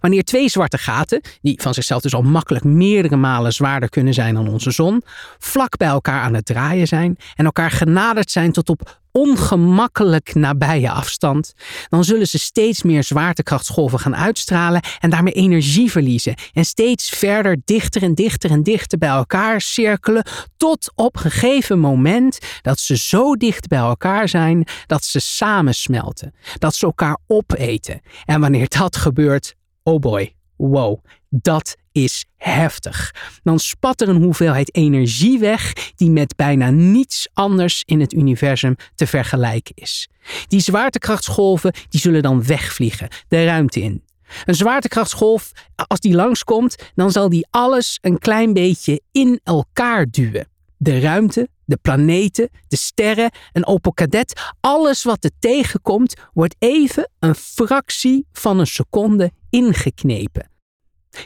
Wanneer twee zwarte gaten, die van zichzelf dus al makkelijk meerdere malen zwaarder kunnen zijn dan onze zon, vlak bij elkaar aan het draaien zijn en elkaar genaderd zijn tot op ongemakkelijk nabije afstand, dan zullen ze steeds meer zwaartekrachtsgolven gaan uitstralen en daarmee energie verliezen. En steeds verder dichter en dichter en dichter bij elkaar cirkelen tot op een gegeven moment dat ze zo dicht bij elkaar zijn dat ze samensmelten, dat ze elkaar opeten. En wanneer dat gebeurt, oh boy, wow, dat is heftig. Dan spat er een hoeveelheid energie weg die met bijna niets anders in het universum te vergelijken is. Die zwaartekrachtsgolven die zullen dan wegvliegen, de ruimte in. Een zwaartekrachtsgolf, als die langskomt, dan zal die alles een klein beetje in elkaar duwen. De ruimte, de planeten, de sterren, een Opel Kadett, alles wat er tegenkomt, wordt even een fractie van een seconde ingeknepen.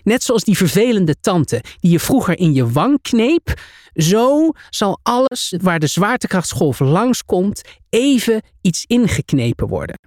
Net zoals die vervelende tante die je vroeger in je wang kneep, zo zal alles waar de zwaartekrachtsgolf langskomt even iets ingeknepen worden.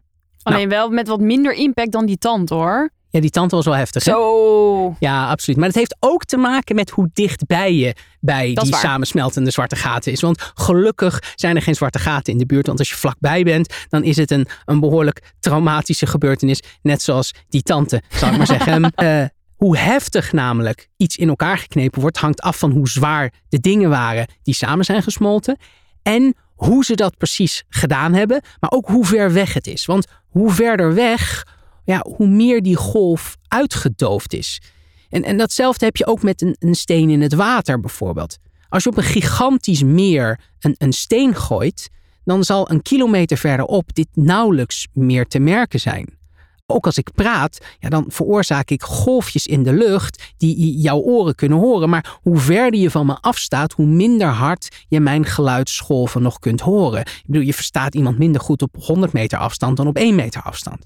Alleen wel met wat minder impact dan die tand hoor. Ja, die tante was wel heftig. Hè? Zo. Ja, absoluut. Maar het heeft ook te maken met hoe dichtbij je bij die waar. samensmeltende zwarte gaten is. Want gelukkig zijn er geen zwarte gaten in de buurt. Want als je vlakbij bent, dan is het een, een behoorlijk traumatische gebeurtenis. Net zoals die tante, zou ik maar zeggen. Eh, hoe heftig namelijk iets in elkaar geknepen wordt, hangt af van hoe zwaar de dingen waren die samen zijn gesmolten. En hoe ze dat precies gedaan hebben, maar ook hoe ver weg het is. Want hoe verder weg, ja, hoe meer die golf uitgedoofd is. En, en datzelfde heb je ook met een, een steen in het water bijvoorbeeld. Als je op een gigantisch meer een, een steen gooit, dan zal een kilometer verderop dit nauwelijks meer te merken zijn. Ook als ik praat, ja, dan veroorzaak ik golfjes in de lucht die jouw oren kunnen horen. Maar hoe verder je van me afstaat, hoe minder hard je mijn geluidsgolven nog kunt horen. Ik bedoel, je verstaat iemand minder goed op 100 meter afstand dan op 1 meter afstand.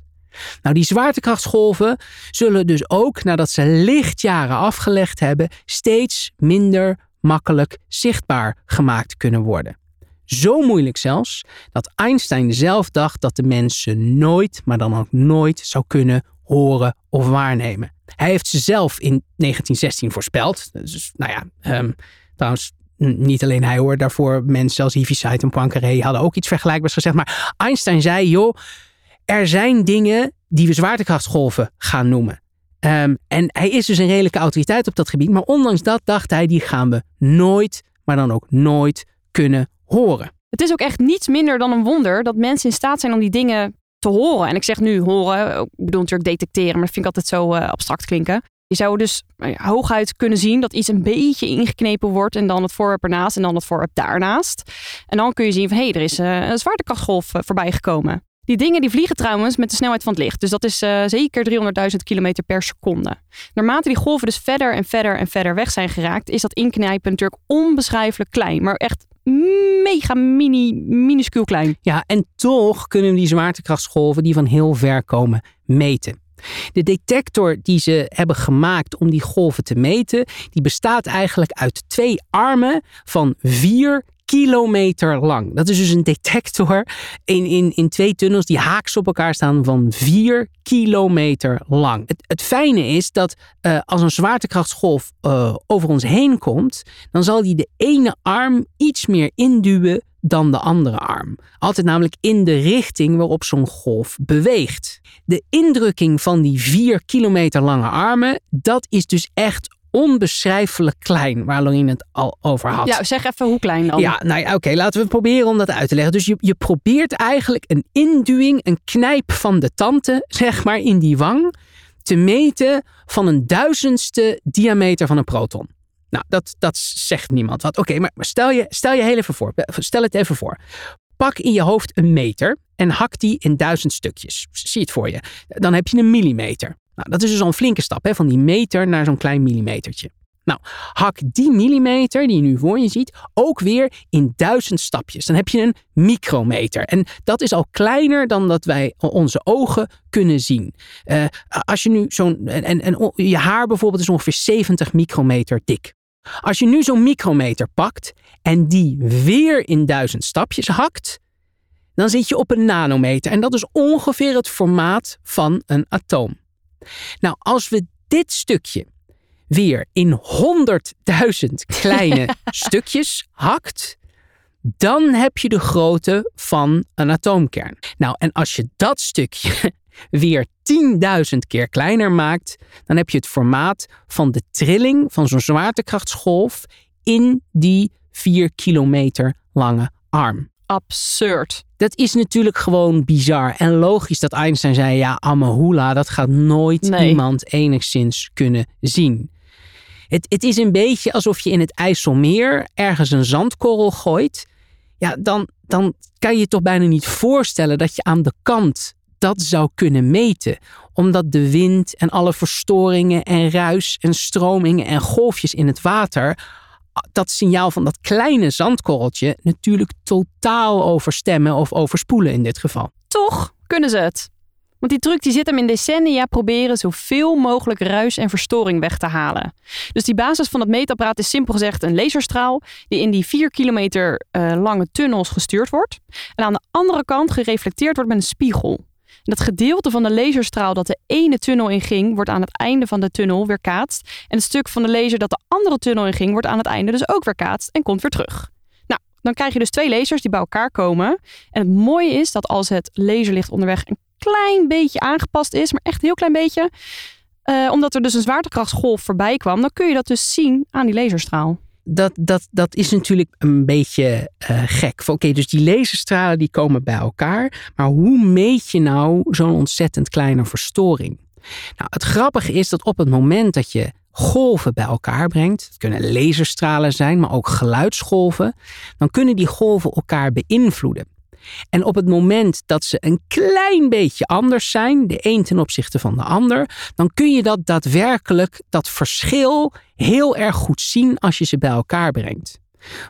Nou, die zwaartekrachtsgolven zullen dus ook nadat ze lichtjaren afgelegd hebben, steeds minder makkelijk zichtbaar gemaakt kunnen worden. Zo moeilijk zelfs dat Einstein zelf dacht dat de mens ze nooit, maar dan ook nooit zou kunnen horen of waarnemen. Hij heeft ze zelf in 1916 voorspeld. Nou ja, um, trouwens, niet alleen hij hoor, daarvoor mensen als Heaviside en Poincaré hadden ook iets vergelijkbaars gezegd. Maar Einstein zei, joh, er zijn dingen die we zwaartekrachtsgolven gaan noemen. Um, en hij is dus een redelijke autoriteit op dat gebied. Maar ondanks dat dacht hij, die gaan we nooit, maar dan ook nooit kunnen horen. Het is ook echt niets minder dan een wonder dat mensen in staat zijn om die dingen te horen. En ik zeg nu horen, ik bedoel natuurlijk detecteren, maar dat vind ik altijd zo uh, abstract klinken. Je zou dus uh, hooguit kunnen zien dat iets een beetje ingeknepen wordt en dan het voorwerp ernaast en dan het voorwerp daarnaast. En dan kun je zien van hé, hey, er is uh, een zwaartekrachtgolf voorbij gekomen. Die dingen die vliegen trouwens met de snelheid van het licht. Dus dat is uh, zeker 300.000 km per seconde. Naarmate die golven dus verder en verder en verder weg zijn geraakt, is dat inknijpen natuurlijk onbeschrijfelijk klein. Maar echt mega mini, minuscuul klein. Ja, en toch kunnen we die zwaartekrachtsgolven die van heel ver komen meten. De detector die ze hebben gemaakt om die golven te meten, die bestaat eigenlijk uit twee armen van vier kilometer lang. Dat is dus een detector in, in, in twee tunnels die haaks op elkaar staan van 4 kilometer lang. Het, het fijne is dat uh, als een zwaartekrachtsgolf uh, over ons heen komt, dan zal die de ene arm iets meer induwen dan de andere arm. Altijd namelijk in de richting waarop zo'n golf beweegt. De indrukking van die 4 kilometer lange armen, dat is dus echt onbeschrijfelijk klein, waar Lorien het al over had. Ja, zeg even hoe klein dan. Ja, nou ja, oké, laten we proberen om dat uit te leggen. Dus je, je probeert eigenlijk een induwing, een knijp van de tanden, zeg maar, in die wang, te meten van een duizendste diameter van een proton. Nou, dat, dat zegt niemand wat. Oké, maar stel je, stel je heel even voor. Stel het even voor. Pak in je hoofd een meter en hak die in duizend stukjes. Zie het voor je. Dan heb je een millimeter. Nou, dat is dus al een flinke stap, hè, van die meter naar zo'n klein millimetertje. Nou, hak die millimeter die je nu voor je ziet ook weer in duizend stapjes. Dan heb je een micrometer. En dat is al kleiner dan dat wij onze ogen kunnen zien. Uh, als je nu zo'n. En, en je haar bijvoorbeeld is ongeveer 70 micrometer dik. Als je nu zo'n micrometer pakt en die weer in duizend stapjes hakt, dan zit je op een nanometer. En dat is ongeveer het formaat van een atoom. Nou, als we dit stukje weer in 100.000 kleine stukjes hakt, dan heb je de grootte van een atoomkern. Nou, en als je dat stukje weer 10.000 keer kleiner maakt, dan heb je het formaat van de trilling van zo'n zwaartekrachtsgolf in die 4 kilometer lange arm. Absurd. Dat is natuurlijk gewoon bizar. En logisch dat Einstein zei: ja, Amahula, dat gaat nooit nee. iemand enigszins kunnen zien. Het, het is een beetje alsof je in het IJsselmeer ergens een zandkorrel gooit. Ja, dan, dan kan je je toch bijna niet voorstellen dat je aan de kant dat zou kunnen meten. Omdat de wind en alle verstoringen en ruis en stromingen en golfjes in het water dat signaal van dat kleine zandkorreltje natuurlijk totaal overstemmen of overspoelen in dit geval. Toch kunnen ze het. Want die truc die zit hem in decennia proberen zoveel mogelijk ruis en verstoring weg te halen. Dus die basis van het meetapparaat is simpel gezegd een laserstraal die in die 4 kilometer uh, lange tunnels gestuurd wordt. En aan de andere kant gereflecteerd wordt met een spiegel. Dat gedeelte van de laserstraal dat de ene tunnel in ging, wordt aan het einde van de tunnel weerkaatst. En het stuk van de laser dat de andere tunnel in ging, wordt aan het einde dus ook weerkaatst en komt weer terug. Nou, dan krijg je dus twee lasers die bij elkaar komen. En het mooie is dat als het laserlicht onderweg een klein beetje aangepast is, maar echt een heel klein beetje, uh, omdat er dus een zwaartekrachtsgolf voorbij kwam, dan kun je dat dus zien aan die laserstraal dat, dat, dat is natuurlijk een beetje uh, gek. Oké, dus die laserstralen die komen bij elkaar. Maar hoe meet je nou zo'n ontzettend kleine verstoring? Nou, het grappige is dat op het moment dat je golven bij elkaar brengt, het kunnen laserstralen zijn, maar ook geluidsgolven, dan kunnen die golven elkaar beïnvloeden. En op het moment dat ze een klein beetje anders zijn, de een ten opzichte van de ander, dan kun je dat daadwerkelijk, dat verschil, heel erg goed zien als je ze bij elkaar brengt.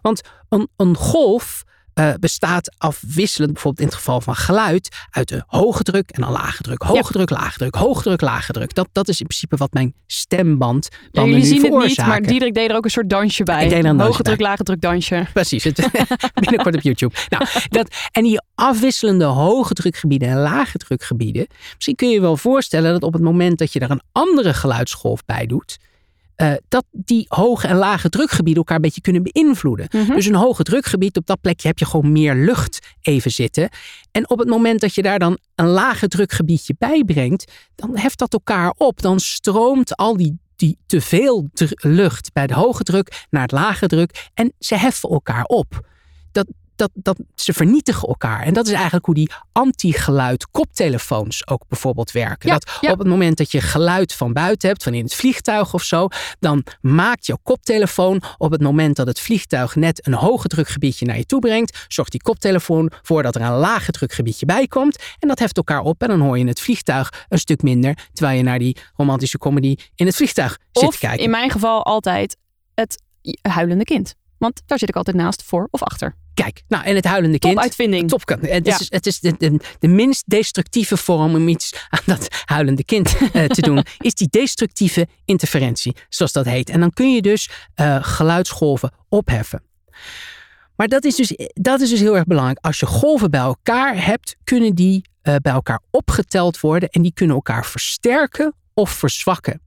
Want een, een golf uh, bestaat afwisselend, bijvoorbeeld in het geval van geluid, uit een hoge druk en een lage druk. Hoge druk, lage druk, hoge druk, lage druk. Dat, dat is in principe wat mijn stemband ja, jullie zien het niet, maar Diederik deed er ook een soort dansje bij. Ik deed een Hoge druk, lage druk dansje. Precies, het, binnenkort op YouTube. Nou, dat, en die afwisselende hoge drukgebieden en lage drukgebieden, misschien kun je je wel voorstellen dat op het moment dat je daar een andere geluidsgolf bij doet, uh, dat die hoge en lage drukgebieden elkaar een beetje kunnen beïnvloeden. Mhm. Dus een hoge drukgebied, op dat plekje heb je gewoon meer lucht even zitten. En op het moment dat je daar dan een lage drukgebiedje bij brengt, dan heft dat elkaar op. Dan stroomt al die, die te veel lucht bij de hoge druk naar het lage druk en ze heffen elkaar op. Dat, dat, dat ze vernietigen elkaar. En dat is eigenlijk hoe die anti-geluid koptelefoons ook bijvoorbeeld werken. Ja, dat ja. op het moment dat je geluid van buiten hebt, van in het vliegtuig of zo, dan maakt jouw koptelefoon op het moment dat het vliegtuig net een hoge drukgebiedje naar je toe brengt, zorgt die koptelefoon voor dat er een lage drukgebiedje bij komt. En dat heft elkaar op en dan hoor je het vliegtuig een stuk minder, terwijl je naar die romantische comedy in het vliegtuig zit te kijken. in mijn geval altijd het huilende kind. Want daar zit ik altijd naast, voor of achter. Kijk, nou en het huilende kind. Topuitvinding. Top, het Ja. is, het is de, de, de minst destructieve vorm om iets aan dat huilende kind eh, te doen, is die destructieve interferentie, zoals dat heet. En dan kun je dus eh, geluidsgolven opheffen. Maar dat is, dus, dat is dus heel erg belangrijk. Als je golven bij elkaar hebt, kunnen die eh, bij elkaar opgeteld worden en die kunnen elkaar versterken of verzwakken.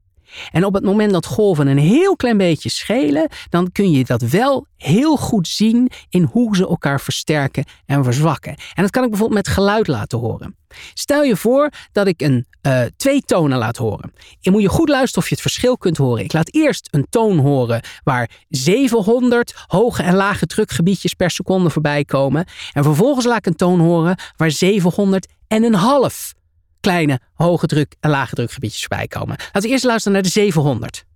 En op het moment dat golven een heel klein beetje schelen, dan kun je dat wel heel goed zien in hoe ze elkaar versterken en verzwakken. En dat kan ik bijvoorbeeld met geluid laten horen. Stel je voor dat ik een uh, twee tonen laat horen. Je moet je goed luisteren of je het verschil kunt horen. Ik laat eerst een toon horen waar 700 hoge en lage drukgebiedjes per seconde voorbij komen. En vervolgens laat ik een toon horen waar 700 en een half kleine hoge druk en lage drukgebiedjes voorbij komen. Laten we eerst luisteren naar de 700.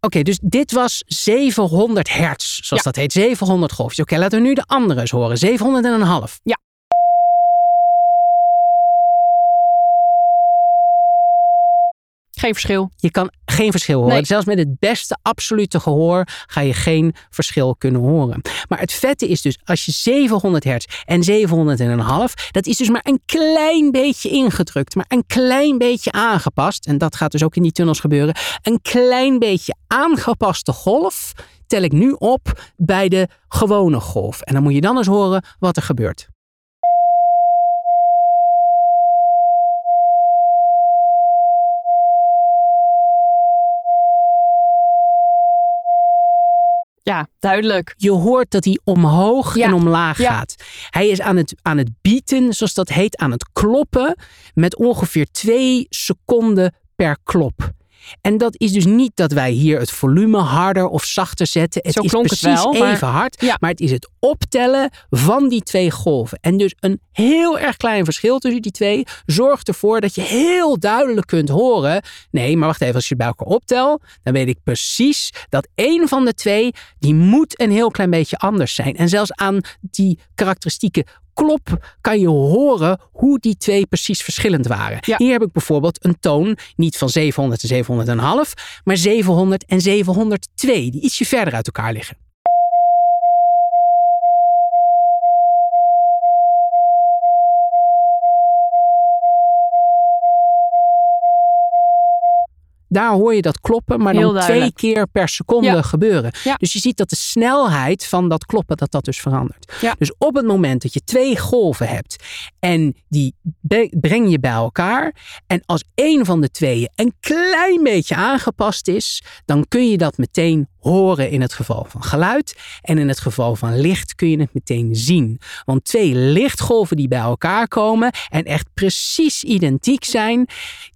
Oké, dus dit was 700 hertz, zoals Ja. dat heet. 700 golfjes. Oké, laten we nu de andere eens horen. 700 en een half. Ja. Geen verschil. Je kan geen verschil horen. Nee. Zelfs met het beste absolute gehoor ga je geen verschil kunnen horen. Maar het vette is dus, als je 700 hertz en 700 en een half, dat is dus maar een klein beetje ingedrukt, maar een klein beetje aangepast. En dat gaat dus ook in die tunnels gebeuren. Een klein beetje aangepaste golf tel ik nu op bij de gewone golf. En dan moet je dan eens horen wat er gebeurt. Ja, duidelijk. Je hoort dat hij omhoog Ja, en omlaag ja. gaat. Hij is aan het, aan het bieten, zoals dat heet, aan het kloppen met ongeveer twee seconden per klop. En dat is dus niet dat wij hier het volume harder of zachter zetten. Het Zo is het precies wel, maar- even hard. Ja. Maar het is het optellen van die twee golven. En dus een heel erg klein verschil tussen die twee zorgt ervoor dat je heel duidelijk kunt horen. Nee, maar wacht even, als je het bij elkaar optel, dan weet ik precies dat één van de twee, die moet een heel klein beetje anders zijn. En zelfs aan die karakteristieke klop kan je horen hoe die twee precies verschillend waren. Ja. Hier heb ik bijvoorbeeld een toon, niet van 700 en 700 en een half, maar 700 en 702, die ietsje verder uit elkaar liggen. Daar hoor je dat kloppen, maar Heel dan twee keer per seconde Ja. gebeuren. Ja. Dus je ziet dat de snelheid van dat kloppen, dat dat dus verandert. Ja. Dus op het moment dat je twee golven hebt en die breng je bij elkaar. En als één van de tweeën een klein beetje aangepast is, dan kun je dat meteen horen in het geval van geluid. En in het geval van licht kun je het meteen zien. Want twee lichtgolven die bij elkaar komen en echt precies identiek zijn,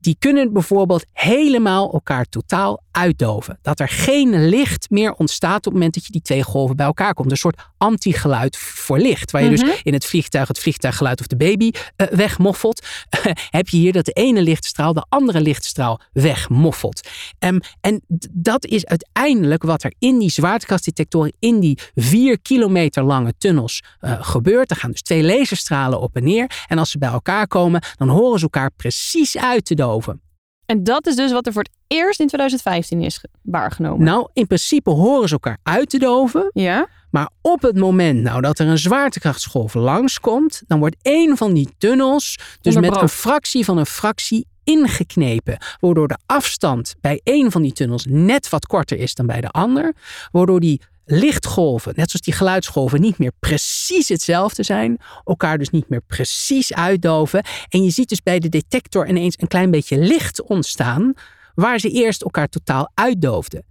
die kunnen bijvoorbeeld helemaal elkaar totaal uitdoven. Dat er geen licht meer ontstaat op het moment dat je die twee golven bij elkaar komt. Een soort antigeluid voor licht. Waar je Mhm. dus in het vliegtuig het vliegtuiggeluid of de baby eh, wegmoffelt. heb je hier dat de ene lichtstraal de andere lichtstraal wegmoffelt. Ehm, en dat is uiteindelijk wat er in die zwaartekrachtsdetectoren, in die vier kilometer lange tunnels eh, gebeurt. Er gaan dus twee laserstralen op en neer. En als ze bij elkaar komen, dan horen ze elkaar precies uit te doven. En dat is dus wat er voor het eerst in 2015 is waargenomen. Nou, in principe horen ze elkaar uit te doven. Ja. Maar op het moment nou dat er een zwaartekrachtsgolf langskomt, dan wordt één van die tunnels dus met een fractie van een fractie ingeknepen, waardoor de afstand bij één van die tunnels net wat korter is dan bij de ander, waardoor die lichtgolven, net zoals die geluidsgolven, niet meer precies hetzelfde zijn, elkaar dus niet meer precies uitdoven. En je ziet dus bij de detector ineens een klein beetje licht ontstaan, waar ze eerst elkaar totaal uitdoofden.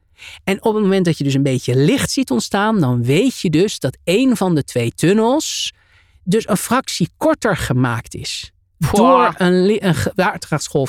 En op het moment dat je dus een beetje licht ziet ontstaan, dan weet je dus dat een van de twee tunnels dus een fractie korter gemaakt is. Door een, een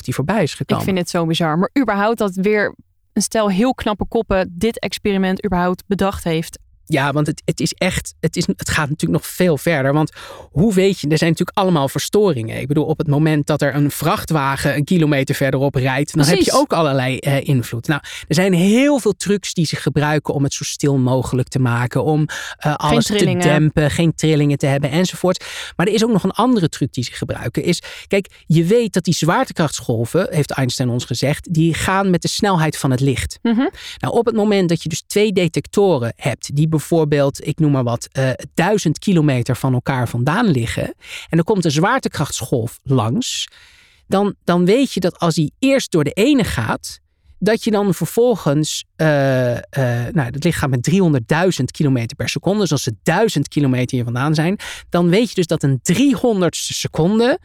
die voorbij is gekomen. Ik vind het zo bizar. Maar überhaupt dat weer een stel heel knappe koppen dit experiment überhaupt bedacht heeft. Ja, want het, het is echt, het, is, het gaat natuurlijk nog veel verder. Want hoe weet je, er zijn natuurlijk allemaal verstoringen. Ik bedoel, op het moment dat er een vrachtwagen een kilometer verderop rijdt, dan heb je ook allerlei eh, invloed. Nou, er zijn heel veel trucs die ze gebruiken om het zo stil mogelijk te maken, om uh, alles te dempen, geen trillingen te hebben enzovoort. Maar er is ook nog een andere truc die ze gebruiken. Is, kijk, je weet dat die zwaartekrachtsgolven, heeft Einstein ons gezegd, die gaan met de snelheid van het licht. Mm Nou, op het moment dat je dus twee detectoren hebt die bijvoorbeeld, ik noem maar wat, uh, duizend kilometer van elkaar vandaan liggen. En er komt een zwaartekrachtsgolf langs. Dan, dan weet je dat als die eerst door de ene gaat, dat je dan vervolgens, uh, uh, nou, het licht gaat met 300.000 kilometer per seconde. Dus als ze 1000 kilometer hier vandaan zijn, dan weet je dus dat een 300ste seconde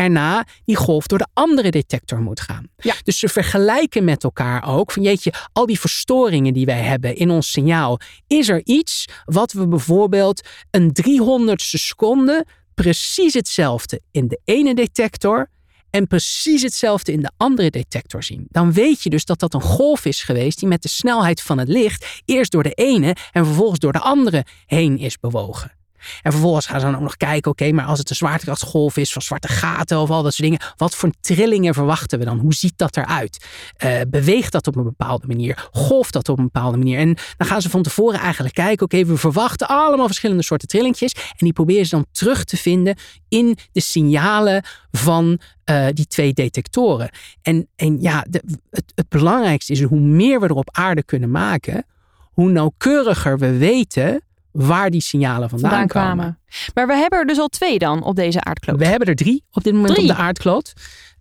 erna die golf door de andere detector moet gaan. Ja. Dus ze vergelijken met elkaar ook van jeetje, al die verstoringen die wij hebben in ons signaal, is er iets wat we bijvoorbeeld een 300ste seconde precies hetzelfde in de ene detector en precies hetzelfde in de andere detector zien. Dan weet je dus dat dat een golf is geweest die met de snelheid van het licht eerst door de ene en vervolgens door de andere heen is bewogen. En vervolgens gaan ze dan ook nog kijken, oké, maar als het een zwaartekrachtsgolf is van zwarte gaten of al dat soort dingen, wat voor trillingen verwachten we dan? Hoe ziet dat eruit? Uh, beweegt dat op een bepaalde manier? Golft dat op een bepaalde manier? En dan gaan ze van tevoren eigenlijk kijken, oké, we verwachten allemaal verschillende soorten trillingjes en die proberen ze dan terug te vinden in de signalen van uh, die twee detectoren. En, en ja, de, het, het belangrijkste is hoe meer we er op aarde kunnen maken, hoe nauwkeuriger we weten waar die signalen vandaan, vandaan kwamen. Maar we hebben er dus al twee dan op deze aardkloot. We hebben er drie op dit moment op de aardkloot.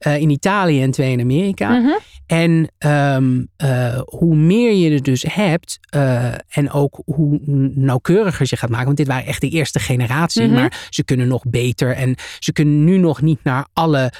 Uh, in Italië en twee in Amerika. -hmm. En um, uh, hoe meer je er dus hebt uh, en ook hoe nauwkeuriger je gaat maken. Want dit waren echt de eerste generatie. -hmm. Maar ze kunnen nog beter. En ze kunnen nu nog niet naar alle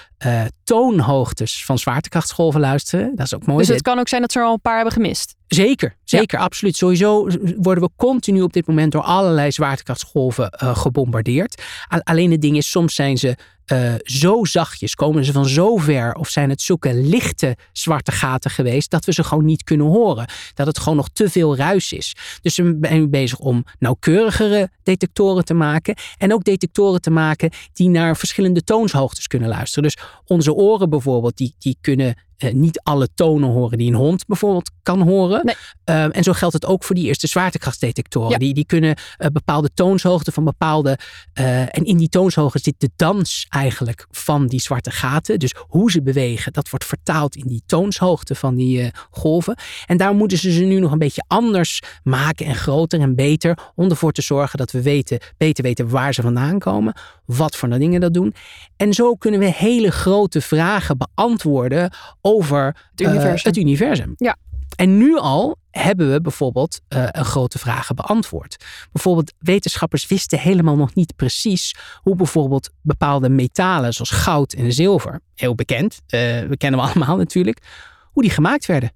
toonhoogtes van zwaartekrachtsgolven luisteren. Dat is ook mooi. Dus het kan ook zijn dat ze er al een paar hebben gemist. Zeker, zeker, ja. absoluut. Sowieso worden we continu op dit moment door allerlei zwaartekrachtsgolven gebombardeerd. Alleen het ding is, soms zijn ze uh, zo zachtjes, komen ze van zo ver of zijn het zulke lichte zwarte gaten geweest dat we ze gewoon niet kunnen horen. Dat het gewoon nog te veel ruis is. Dus we zijn nu bezig om nauwkeurigere detectoren te maken en ook detectoren te maken die naar verschillende toonshoogtes kunnen luisteren. Dus onze oren bijvoorbeeld, die, die kunnen uh, niet alle tonen horen die een hond bijvoorbeeld kan horen. Nee. Uh, en zo geldt het ook voor die eerste zwaartekrachtsdetectoren. Ja. Die, die kunnen uh, bepaalde toonshoogten van bepaalde. en in die toonshoogte zit de dans eigenlijk van die zwarte gaten. Dus hoe ze bewegen, dat wordt vertaald in die toonshoogte van die golven. En daar moeten ze ze nu nog een beetje anders maken en groter en beter. Om ervoor te zorgen dat we weten, beter weten waar ze vandaan komen. Wat voor dingen dat doen. En zo kunnen we hele grote vragen beantwoorden over het universum. Uh, het universum. Ja. En nu al hebben we bijvoorbeeld uh, een grote vragen beantwoord. Bijvoorbeeld wetenschappers wisten helemaal nog niet precies hoe bijvoorbeeld bepaalde metalen zoals goud en zilver, heel bekend, uh, we kennen we allemaal natuurlijk, hoe die gemaakt werden.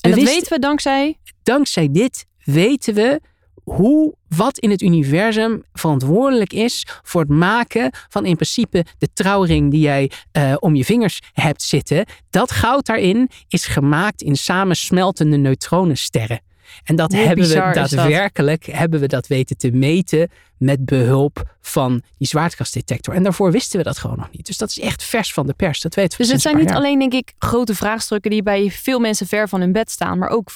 En dat wisten, weten we dankzij? Dankzij dit weten we hoe, wat in het universum verantwoordelijk is voor het maken van in principe de trouwring die jij uh, om je vingers hebt zitten. Dat goud daarin is gemaakt in samensmeltende neutronensterren. En dat hebben we daadwerkelijk hebben we dat weten te meten met behulp van die zwaartekrachtsdetector. En daarvoor wisten we dat gewoon nog niet. Dus dat is echt vers van de pers. Dat weten we Dus het zijn niet jaar. alleen, denk ik, grote vraagstukken die bij veel mensen ver van hun bed staan, maar ook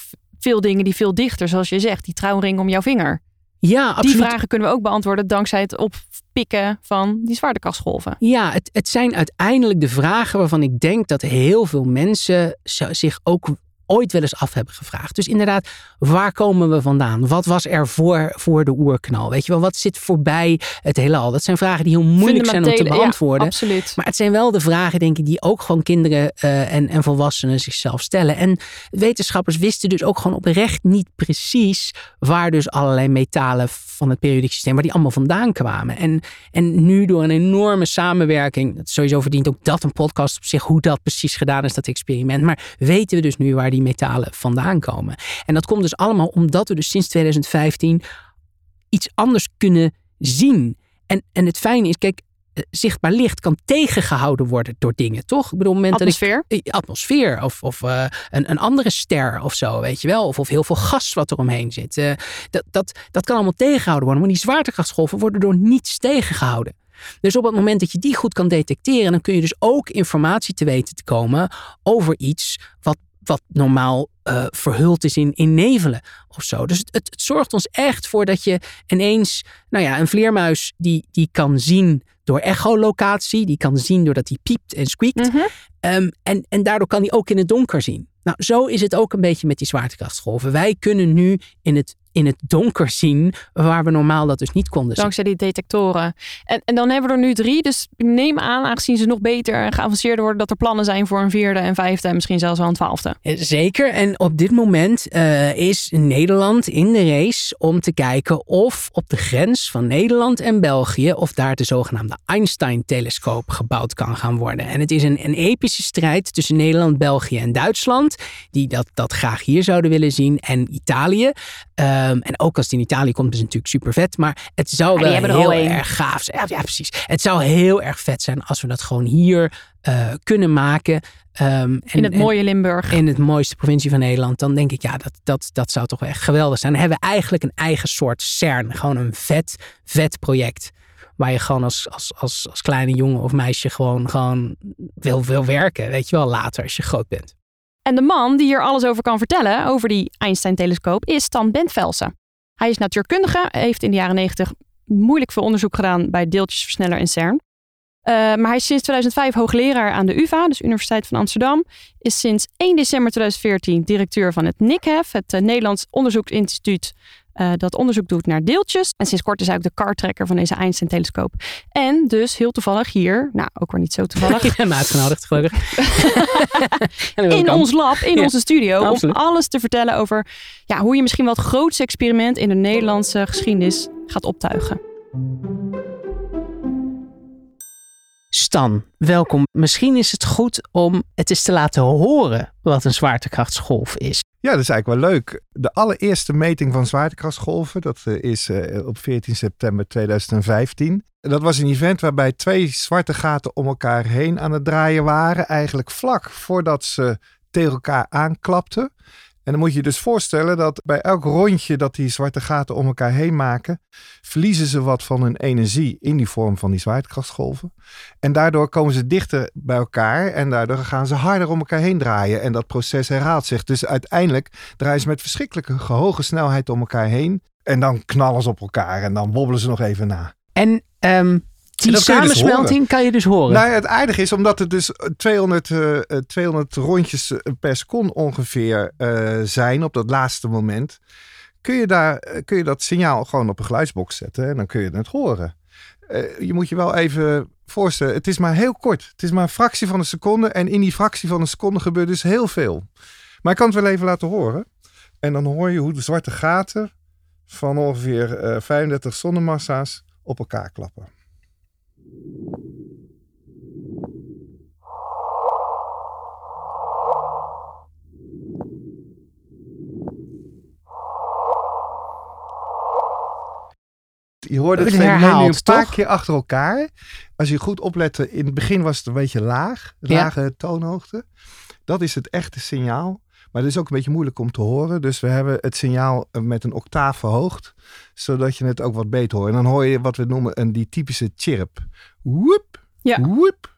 veel dingen die veel dichter, zoals je zegt, die trouwring om jouw vinger. Ja, absoluut. Die vragen kunnen we ook beantwoorden dankzij het oppikken van die zwaartekrachtsgolven. Ja, het, het zijn uiteindelijk de vragen waarvan ik denk dat heel veel mensen zich ook ooit wel eens af hebben gevraagd. Dus inderdaad, waar komen we vandaan? Wat was er voor, voor de oerknal? Weet je wel, wat zit voorbij het heelal? Dat zijn vragen die heel moeilijk zijn om te beantwoorden. Ja, absoluut. Maar het zijn wel de vragen, denk ik, die ook gewoon kinderen uh, en, en volwassenen zichzelf stellen. En wetenschappers wisten dus ook gewoon oprecht niet precies waar dus allerlei metalen van het periodiek systeem, waar die allemaal vandaan kwamen. En, en nu door een enorme samenwerking, sowieso verdient ook dat een podcast op zich, hoe dat precies gedaan is, dat experiment. Maar weten we dus nu waar die metalen vandaan komen. En dat komt dus allemaal omdat we dus sinds 2015 iets anders kunnen zien. En, en het fijne is, kijk, eh, zichtbaar licht kan tegengehouden worden door dingen, toch? Ik bedoel, moment atmosfeer? Dat ik, atmosfeer of, of uh, een, een andere ster of zo, weet je wel. Of, of heel veel gas wat er omheen zit. Uh, dat, dat, dat kan allemaal tegengehouden worden. Maar die zwaartekrachtsgolven worden door niets tegengehouden. Dus op het moment dat je die goed kan detecteren, dan kun je dus ook informatie te weten te komen over iets wat wat normaal uh, verhuld is in, in nevelen of zo. Dus het, het, het, zorgt ons echt voor dat je ineens, nou ja, een vleermuis die, die kan zien door echolocatie, die kan zien doordat hij piept en squeakt. Mm um, en, en daardoor kan hij ook in het donker zien. Nou, zo is het ook een beetje met die zwaartekrachtsgolven. Wij kunnen nu in het in het donker zien, waar we normaal dat dus niet konden zien. Dankzij die detectoren. En, en dan hebben we er nu drie, dus neem aan, aangezien ze nog beter en geavanceerder worden, dat er plannen zijn voor een vierde en vijfde en misschien zelfs wel een twaalfde. Zeker, en op dit moment uh, is Nederland in de race om te kijken of op de grens van Nederland en België, of daar de zogenaamde Einstein-telescoop gebouwd kan gaan worden. En het is een, een epische strijd tussen Nederland, België en Duitsland, die dat, dat graag hier zouden willen zien, en Italië. Um, en ook als het in Italië komt, is het natuurlijk super vet. Maar het zou wel heel erg gaaf zijn. Ja, ja, precies. Het zou heel erg vet zijn als we dat gewoon hier uh, kunnen maken. Um, en, in het mooie Limburg. In het mooiste provincie van Nederland. Dan denk ik, ja, dat, dat, dat zou toch wel echt geweldig zijn. Dan hebben we eigenlijk een eigen soort CERN. Gewoon een vet, vet project. Waar je gewoon als, als, als, als kleine jongen of meisje gewoon, gewoon wil, wil werken. Weet je wel, later als je groot bent. En de man die hier alles over kan vertellen, over die Einstein-telescoop, is Stan Bentvelsen. Hij is natuurkundige, heeft in de jaren 90 moeilijk veel onderzoek gedaan bij deeltjesversneller in CERN. Uh, maar hij is sinds 2005 hoogleraar aan de UvA, dus Universiteit van Amsterdam. Is sinds 1 december 2014 directeur van het NICHEF, het uh, Nederlands Onderzoeksinstituut uh, dat onderzoek doet naar deeltjes. En sinds kort is hij ook de kartrekker van deze Einstein-telescoop. En dus heel toevallig hier, nou ook weer niet zo toevallig. Ik ben uitgenodigd, gelukkig. in ons lab, in onze studio, om alles te vertellen over ja, hoe je misschien wel het grootste experiment in de Nederlandse geschiedenis gaat optuigen. Stan, welkom. Misschien is het goed om het eens te laten horen wat een zwaartekrachtsgolf is. Ja, dat is eigenlijk wel leuk. De allereerste meting van zwaartekrachtsgolven, dat eh, is eh, op 14 september 2015. Dat was een event waarbij twee zwarte gaten om elkaar heen aan het draaien waren. Eigenlijk vlak voordat ze tegen elkaar aanklapten. En dan moet je je dus voorstellen dat bij elk rondje dat die zwarte gaten om elkaar heen maken, verliezen ze wat van hun energie in die vorm van die zwaartekrachtsgolven. En daardoor komen ze dichter bij elkaar en daardoor gaan ze harder om elkaar heen draaien. En dat proces herhaalt zich. Dus uiteindelijk draaien ze met verschrikkelijke hoge snelheid om elkaar heen. En dan knallen ze op elkaar en dan wobbelen ze nog even na. En um, die dus samensmelting kan je dus horen. Nou, het aardige is, omdat het dus 200, uh, 200 rondjes eh, per seconde ongeveer uh, zijn op dat laatste moment, kun je, daar, eh, kun je dat signaal gewoon op een geluidsbox zetten en dan kun je het horen. Uh, je moet je wel even voorstellen, het is maar heel kort. Het is maar een fractie van een seconde en in die fractie van een seconde gebeurt dus heel veel. Maar ik kan het wel even laten horen. En dan hoor je hoe de zwarte gaten van ongeveer 35 zonnemassa's op elkaar klappen. Je hoort het fenomeen nu een paar keer achter elkaar. Als je goed oplette, in het begin was het een beetje laag, lage toonhoogte. Dat is het echte signaal. Maar het is ook een beetje moeilijk om te horen. Dus we hebben het signaal met een octaaf verhoogd. Zodat je het ook wat beter hoort. En dan hoor je wat we noemen een, die typische chirp. Woep, ja. woep.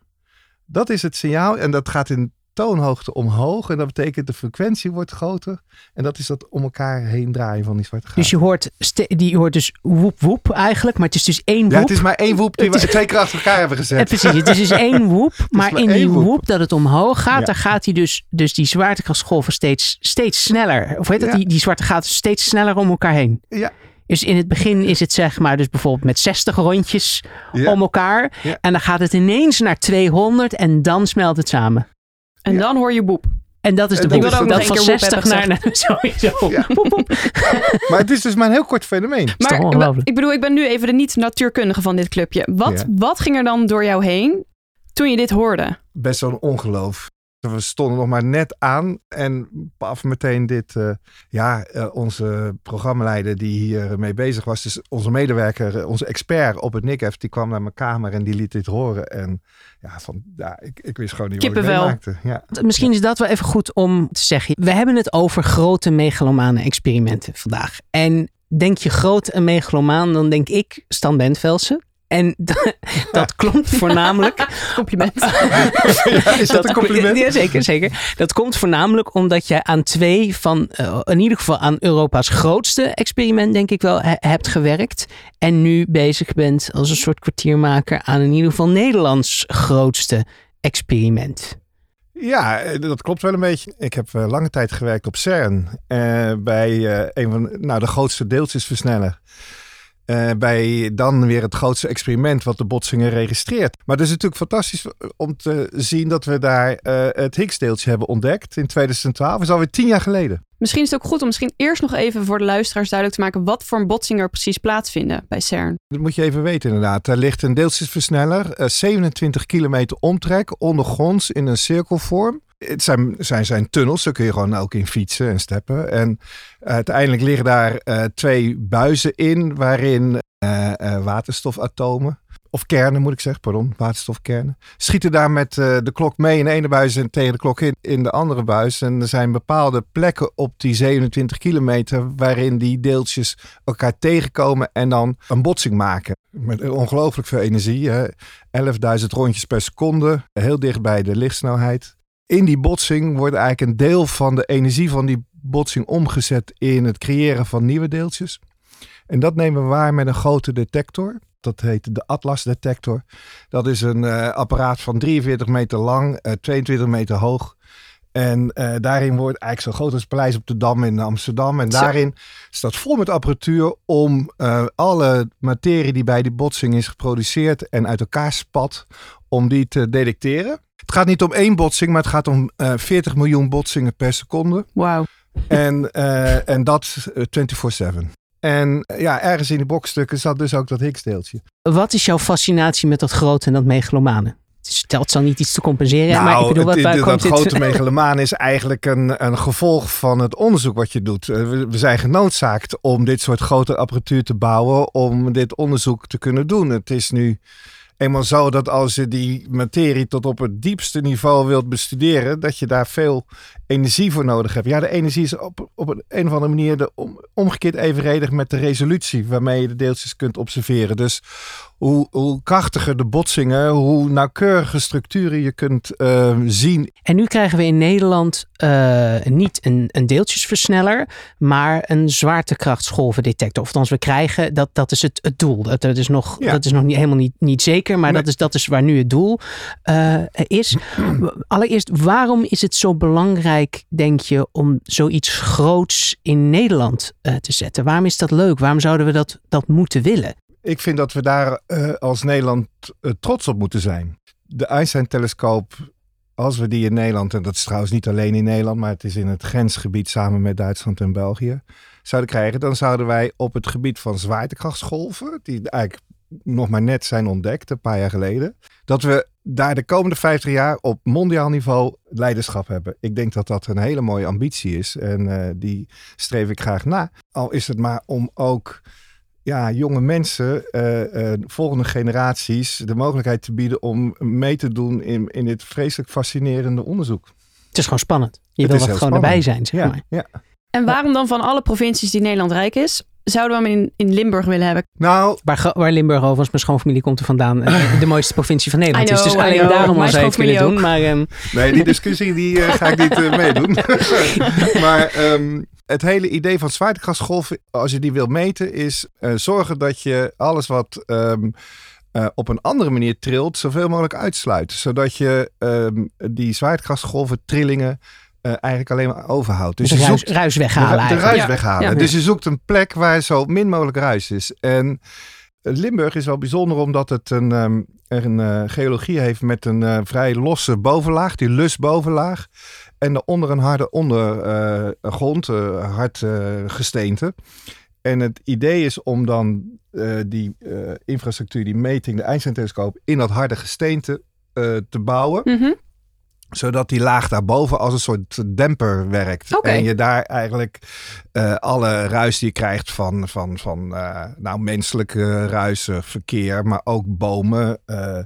Dat is het signaal. En dat gaat in toonhoogte omhoog. En dat betekent de frequentie wordt groter. En dat is dat om elkaar heen draaien van die zwarte gaten. Dus je hoort, die hoort dus woep woep eigenlijk. Maar het is dus één woep. Ja, het is maar één woep die we twee keer achter elkaar hebben gezet. precies, het is dus één woep. maar, in die woep. dat het omhoog gaat, daar gaat hij dus, dus die zwaartekrachtsgolven steeds, steeds sneller. Of heet dat, die, die zwarte gaten steeds sneller om elkaar heen. Ja, dus in het begin is het zeg maar dus bijvoorbeeld met 60 rondjes om elkaar. En dan gaat het ineens naar 200 en dan smelt het samen. En dan hoor je boep. En dat is de boep. Dat, dat van 60 naar, naar sowieso. Ja. maar het is dus maar een heel kort fenomeen. Maar ik bedoel, ik ben nu even de niet-natuurkundige van dit clubje. Wat, wat ging er dan door jou heen toen je dit hoorde? Best wel een ongeloof. We stonden nog maar net aan en paf meteen dit. Uh, ja, uh, onze programmaleider die hier mee bezig was, dus onze medewerker, onze expert op het NICF, die kwam naar mijn kamer en die liet dit horen. En ja, van, ja ik, ik wist gewoon niet wat ik maakte. Ja. Misschien is dat wel even goed om te zeggen. We hebben het over grote megalomane experimenten vandaag. En denk je groot en megalomaan, dan denk ik Stan Bentvelsen. En dat komt voornamelijk. compliment. is dat, een compliment? Ja, zeker, zeker. Dat komt voornamelijk omdat je aan twee van, uh, in ieder geval aan Europa's grootste experiment, denk ik wel, hebt gewerkt. En nu bezig bent als een soort kwartiermaker aan in ieder geval Nederlands grootste experiment. Ja, eh, dat klopt wel een beetje. Ik heb uh, lange tijd gewerkt op CERN. Uh, bij een van nou, de grootste deeltjesversneller. Uh, bij dan weer het grootste experiment wat de botsingen registreert. Maar het is natuurlijk fantastisch om te zien dat we daar uh, het Higgs-deeltje hebben ontdekt in 2012. Dat is alweer tien jaar geleden. Misschien is het ook goed om misschien eerst nog even voor de luisteraars duidelijk te maken wat voor botsingen er precies plaatsvinden bij CERN. Dat moet je even weten inderdaad. Er ligt een deeltjesversneller, uh, 27 kilometer omtrek, ondergronds in een cirkelvorm. Het zijn, zijn, tunnels, daar kun je gewoon ook in fietsen en steppen. En uiteindelijk liggen daar uh, twee buizen in waarin uh, waterstofatomen, of kernen moet ik zeggen, pardon, waterstofkernen, schieten daar met de klok mee in de ene buis en tegen de klok in, in de andere buis. En er zijn bepaalde plekken op die 27 kilometer waarin die deeltjes elkaar tegenkomen en dan een botsing maken. Met ongelooflijk veel energie, 11.000 rondjes per seconde, heel dicht bij de lichtsnelheid in die botsing wordt eigenlijk een deel van de energie van die botsing omgezet in het creëren van nieuwe deeltjes. En dat nemen we waar met een grote detector. Dat heet de Atlas detector. Dat is een uh, apparaat van 43 meter lang, uh, 22 meter hoog. En uh, daarin wordt eigenlijk zo groot als het Paleis op de Dam in Amsterdam. En daarin staat vol met apparatuur om alle materie die bij die botsing is geproduceerd en uit elkaar spat, om die te detecteren. Het gaat niet om één botsing, maar het gaat om uh, eh, 40 miljoen botsingen per seconde. Wauw. En, uh, en dat 24-7. En ja, ergens in die bokstukken zat dus ook dat Higgs-deeltje. Wat is jouw fascinatie met dat grote en dat megalomane? Stelt zal niet iets te compenseren. Nou, maar ik bedoel, wat, waar dat grote megalomaan is eigenlijk een, een gevolg van het onderzoek wat je doet. We, we, zijn genoodzaakt om dit soort grote apparatuur te bouwen om dit onderzoek te kunnen doen. Het is nu eenmaal zo dat als je die materie tot op het diepste niveau wilt bestuderen, dat je daar veel energie voor nodig hebt. Ja, de energie is op, op een, een of andere manier de om, omgekeerd evenredig met de resolutie waarmee je de deeltjes kunt observeren. Dus hoe, hoe krachtiger de botsingen, hoe nauwkeurige structuren je kunt uh, zien. En nu krijgen we in Nederland uh, niet een, een deeltjesversneller, maar een zwaartekrachtsgolvendetector. Of althans, we krijgen, dat, dat is het, het doel. Dat, dat is nog, ja. dat is nog niet, helemaal niet, niet zeker, maar nee. dat, is, dat is waar nu het doel uh, is. Allereerst, waarom is het zo belangrijk, denk je, om zoiets groots in Nederland te zetten? Waarom is dat leuk? Waarom zouden we dat, dat moeten willen? ik vind dat we daar uh, als Nederland uh, trots op moeten zijn. De Einstein-telescoop, als we die in Nederland, en dat is trouwens niet alleen in Nederland, maar het is in het grensgebied samen met Duitsland en België, zouden krijgen, dan zouden wij op het gebied van zwaartekrachtsgolven, die eigenlijk nog maar net zijn ontdekt, een paar jaar geleden, dat we daar de komende 50 jaar op mondiaal niveau leiderschap hebben. Ik denk dat dat een hele mooie ambitie is en uh, die streef ik graag na. Al is het maar om ook ja, jonge mensen, uh, uh, volgende generaties, de mogelijkheid te bieden om mee te doen in, in dit vreselijk fascinerende onderzoek. Het is gewoon spannend. Je het wil wat gewoon spannend. erbij zijn, zeg ja, maar. Ja. En waarom dan van alle provincies die Nederland rijk is, zouden we hem in, in Limburg willen hebben? Nou, waar, waar Limburg overigens, mijn schoonfamilie komt er vandaan, de mooiste provincie van Nederland know, is. Dus alleen daarom al zou je het doen. Maar, um... Nee, die discussie die, uh, ga ik niet uh, meedoen. maar um, het hele idee van zwaartekrachtsgolven, als je die wil meten, is uh, zorgen dat je alles wat um, uh, op een andere manier trilt, zoveel mogelijk uitsluit. Zodat je um, die zwaartekrachtsgolven, trillingen, uh, eigenlijk alleen maar overhoudt. Dus de je ruis, zoekt ruis weghalen. De, de ruis ja. weghalen. Ja. Dus je zoekt een plek waar zo min mogelijk ruis is. En Limburg is wel bijzonder omdat het een, um, een uh, geologie heeft met een uh, vrij losse bovenlaag, die lusbovenlaag. En daaronder een harde ondergrond, hard gesteente. En het idee is om dan die infrastructuur, die meting, de Einstein-telescoop in dat harde gesteente te bouwen. Mm -hmm zodat die laag daarboven als een soort demper werkt. Okay. En je daar eigenlijk uh, alle ruis die je krijgt van, van, van uh, nou, menselijke ruisen, verkeer, maar ook bomen, uh,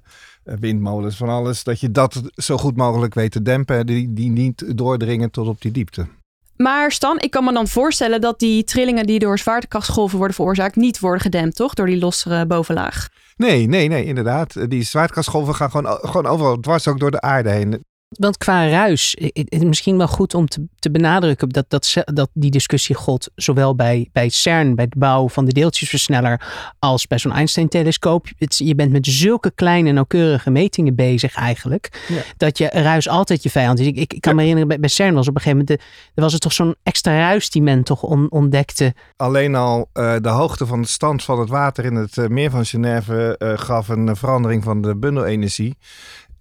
windmolens, van alles. Dat je dat zo goed mogelijk weet te dempen, die, die niet doordringen tot op die diepte. Maar Stan, ik kan me dan voorstellen dat die trillingen die door zwaartekrachtsgolven worden veroorzaakt, niet worden gedempt, toch? Door die lossere bovenlaag. Nee, nee, nee, inderdaad. Die zwaartekrachtsgolven gaan gewoon, gewoon overal dwars ook door de aarde heen. Want qua ruis, het is misschien wel goed om te, te benadrukken dat, dat, dat die discussie gold zowel bij, bij CERN, bij het bouwen van de deeltjesversneller, als bij zo'n Einstein-telescoop. Je bent met zulke kleine, nauwkeurige metingen bezig eigenlijk, ja. dat je ruis altijd je vijand is. Ik, ik, ik kan Ja. me herinneren, bij, bij CERN was op een gegeven moment, de, er was het toch zo'n extra ruis die men toch on- ontdekte. Alleen al eh, de hoogte van de stand van het water in het eh, meer van Genève eh, gaf een verandering van de bundelenergie.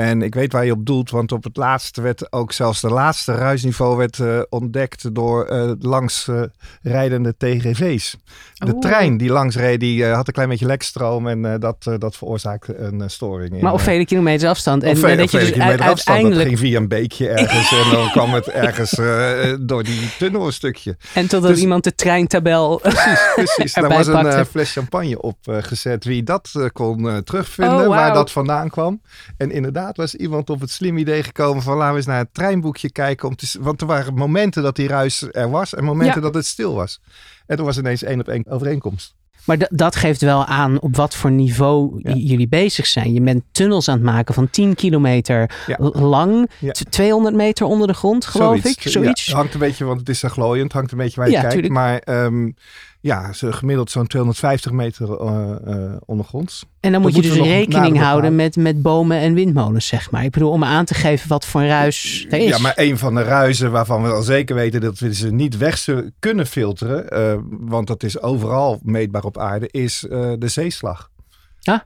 En ik weet waar je op doelt, want op het laatste werd ook zelfs de laatste ruisniveau werd, eh, ontdekt door eh, langs eh, TGV's. De Oeh. trein die langs reed, die had een klein beetje lekstroom en dat, dat veroorzaakte een storing. in, Maar op vele kilometers afstand. En vele, dat je dus kilometer afstand. Dat uiteindelijk, ging via een beekje ergens en dan kwam het ergens door die tunnel een stukje. en totdat dus- iemand de treintabel Precies, precies. Daar was een fles champagne op gezet. Wie dat kon terugvinden, Oh, waar dat vandaan kwam. En inderdaad was iemand op het slim idee gekomen van laten we eens naar het treinboekje kijken. Om te, want er waren momenten dat die ruis er was en momenten Ja. dat het stil was. En toen was ineens één op één overeenkomst. Maar dat geeft wel aan op wat voor niveau Ja. jullie bezig zijn. Je bent tunnels aan het maken van 10 kilometer Ja. lang, Ja. t- 200 meter onder de grond, geloof ik. Zoiets. Hangt een beetje, want het is uh, glooiend. Hangt een beetje waar je Ja, kijkt. tuurlijk. Maar ehm, ja, gemiddeld zo'n 250 meter eh, ondergronds. en dan moet je dus rekening houden met, met bomen en windmolens, zeg maar. Ik bedoel, om aan te geven wat voor ruis er is. Ja, maar een van de ruizen waarvan we al zeker weten dat we ze niet weg kunnen filteren, eh, want dat is overal meetbaar op aarde, is de zeeslag. Ah.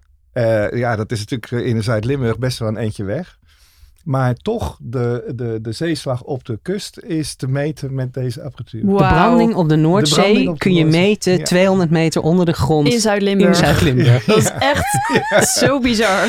Ja, dat is natuurlijk in Zuid-Limburg best wel een eentje weg. Maar toch, de, de, de zeeslag op de kust is te meten met deze apparatuur. De branding op de Noordzee branding op de kun je meten Ja. 200 meter onder de grond In Zuid-Limburg. in Zuid-Limburg. Dat is echt zo bizar.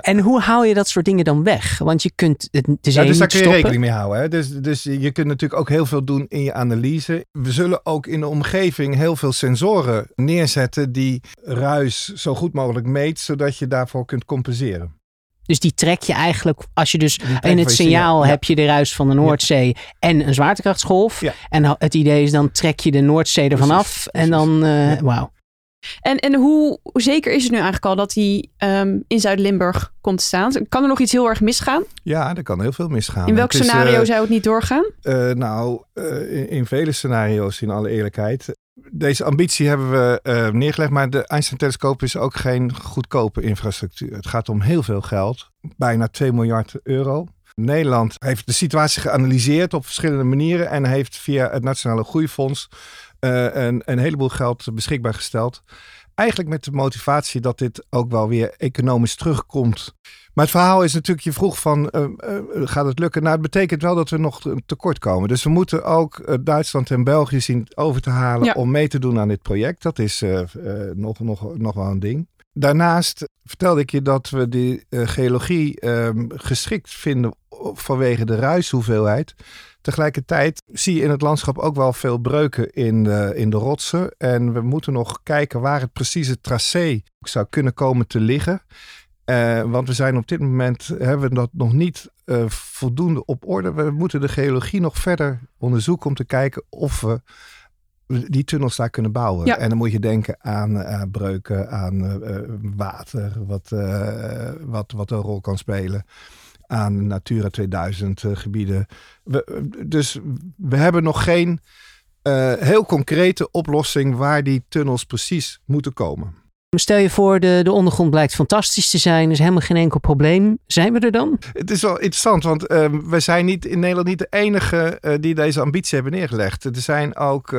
En hoe haal je dat soort dingen dan weg? Want je kunt het, de zee Ja, dus daar kun je stoppen. rekening mee houden. Hè? Dus, dus je kunt natuurlijk ook heel veel doen in je analyse. We zullen ook in de omgeving heel veel sensoren neerzetten die ruis zo goed mogelijk meet, zodat je daarvoor kunt compenseren. Dus die trek je eigenlijk, als je dus in het signaal ja. heb je de ruis van de Noordzee en een zwaartekrachtsgolf. Ja. En het idee is dan trek je de Noordzee ervan Precies, af en precies. dan, eh, Ja. wauw. En, en hoe zeker is het nu eigenlijk al dat hij ehm, in Zuid-Limburg komt te staan? Kan er nog iets heel erg misgaan? Ja, er kan heel veel misgaan. In welk Het is, scenario eh, zou het niet doorgaan? Eh, nou, eh, in, in vele scenario's, in alle eerlijkheid. Deze ambitie hebben we eh, neergelegd, maar de Einstein-telescoop is ook geen goedkope infrastructuur. Het gaat om heel veel geld, bijna 2 miljard euro. Nederland heeft de situatie geanalyseerd op verschillende manieren en heeft via het Nationale Groeifonds eh, een, een heleboel geld beschikbaar gesteld. Eigenlijk met de motivatie dat dit ook wel weer economisch terugkomt. Maar het verhaal is natuurlijk, je vroeg van, eh, eh, gaat het lukken? Nou, het betekent wel dat we nog te- tekort komen. Dus we moeten ook eh, Duitsland en België zien over te halen Ja. om mee te doen aan dit project. Dat is nog, nog, nog wel een ding. Daarnaast vertelde ik je dat we die geologie ehm, geschikt vinden vanwege de ruishoeveelheid. Tegelijkertijd zie je in het landschap ook wel veel breuken in de, in de rotsen. En we moeten nog kijken waar het precieze tracé zou kunnen komen te liggen. Eh, want we zijn op dit moment, hebben we dat nog niet eh, voldoende op orde. We moeten de geologie nog verder onderzoeken om te kijken of we die tunnels daar kunnen bouwen. En dan moet je denken aan breuken, aan water, wat, wat, wat een rol kan spelen aan Natura 2000 gebieden. We, dus we hebben nog geen heel concrete oplossing waar die tunnels precies moeten komen. Stel je voor, de, de ondergrond blijkt fantastisch te zijn. Is helemaal geen enkel probleem. Zijn we er dan? Het is wel interessant, want uh, we zijn niet, in Nederland niet de enige uh, die deze ambitie hebben neergelegd. Er zijn ook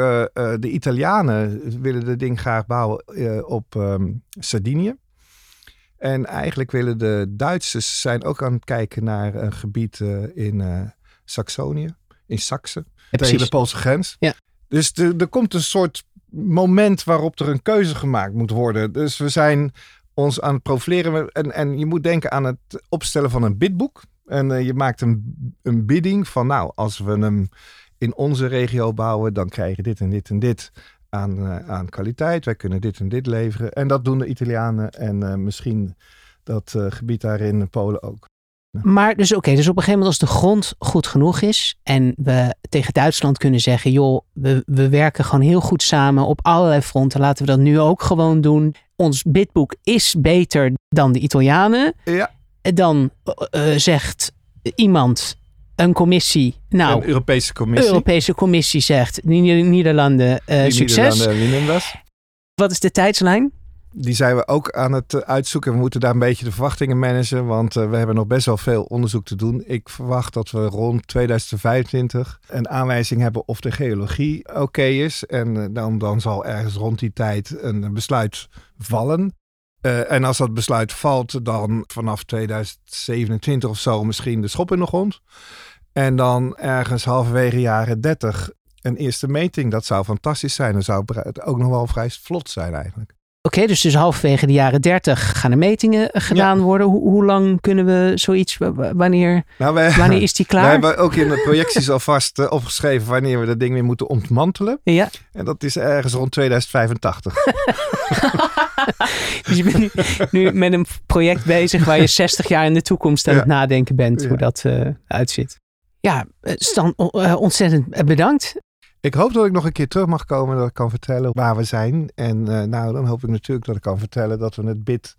de Italianen willen de ding graag bouwen op um, Sardinië. En eigenlijk willen de Duitsers zijn ook aan het kijken naar een gebied in Saxonië, in Saxe, tegen de Poolse grens. Ja. Dus er komt een soort moment waarop er een keuze gemaakt moet worden. Dus we zijn ons aan het profileren. En, en je moet denken aan het opstellen van een bidboek. En uh, je maakt een, een bidding van, nou, als we hem in onze regio bouwen, dan krijg je dit en dit en dit aan, uh, aan kwaliteit. Wij kunnen dit en dit leveren. En dat doen de Italianen en uh, misschien dat gebied daar in Polen ook. Maar dus oké, dus op een gegeven moment als de grond goed genoeg is en we tegen Duitsland kunnen zeggen, joh, we, we werken gewoon heel goed samen op allerlei fronten, laten we dat nu ook gewoon doen. Ons bidboek is beter dan de Italianen. Ja. Dan zegt iemand, een commissie, nou, een Europese commissie. Europese commissie zegt, Nederlanden, uh, succes. Nederlanden, Wat is de tijdslijn? die zijn we ook aan het eh, uitzoeken. We moeten daar een beetje de verwachtingen managen, want uh, we hebben nog best wel veel onderzoek te doen. Ik verwacht dat we rond 2025 een aanwijzing hebben of de geologie oké is. En dan, dan zal ergens rond die tijd een besluit vallen. En als dat besluit valt, dan vanaf 2027 of zo misschien de schop in de grond. En dan ergens halverwege jaren 30 een eerste meting. Dat zou fantastisch zijn. Dan zou het ook nog wel vrij vlot zijn eigenlijk. Oké, dus dus halverwege de jaren 30 gaan er metingen eh, gedaan worden. Hoe, hoe, lang kunnen we zoiets, wanneer, nou, wij, wanneer is die klaar? We hebben ook in de projecties alvast uh, opgeschreven wanneer we dat ding weer moeten ontmantelen. Ja. En dat is ergens rond 2085. dus je bent nu, nu, met een project bezig waar je 60 jaar in de toekomst aan ja. het nadenken bent hoe dat uh, uitziet. Ja, Stan, ontzettend bedankt. Ik hoop dat ik nog een keer terug mag komen dat ik kan vertellen waar we zijn. En uh, nou, dan hoop ik natuurlijk dat ik kan vertellen dat we het bid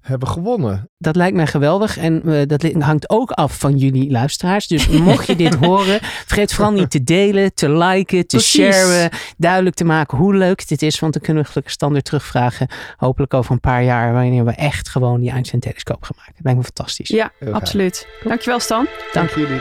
hebben gewonnen. Dat lijkt mij geweldig en uh, dat hangt ook af van jullie luisteraars. Dus mocht je dit horen, vergeet vooral niet te delen, te liken, te Precies. sharen, duidelijk te maken hoe leuk dit is. Want dan kunnen we gelukkig standaard terugvragen. Hopelijk over een paar jaar, wanneer we echt gewoon die Einstein-telescoop gaan maken. Dat lijkt me fantastisch. Ja, absoluut. Dankjewel Stan. Dank, Dank jullie.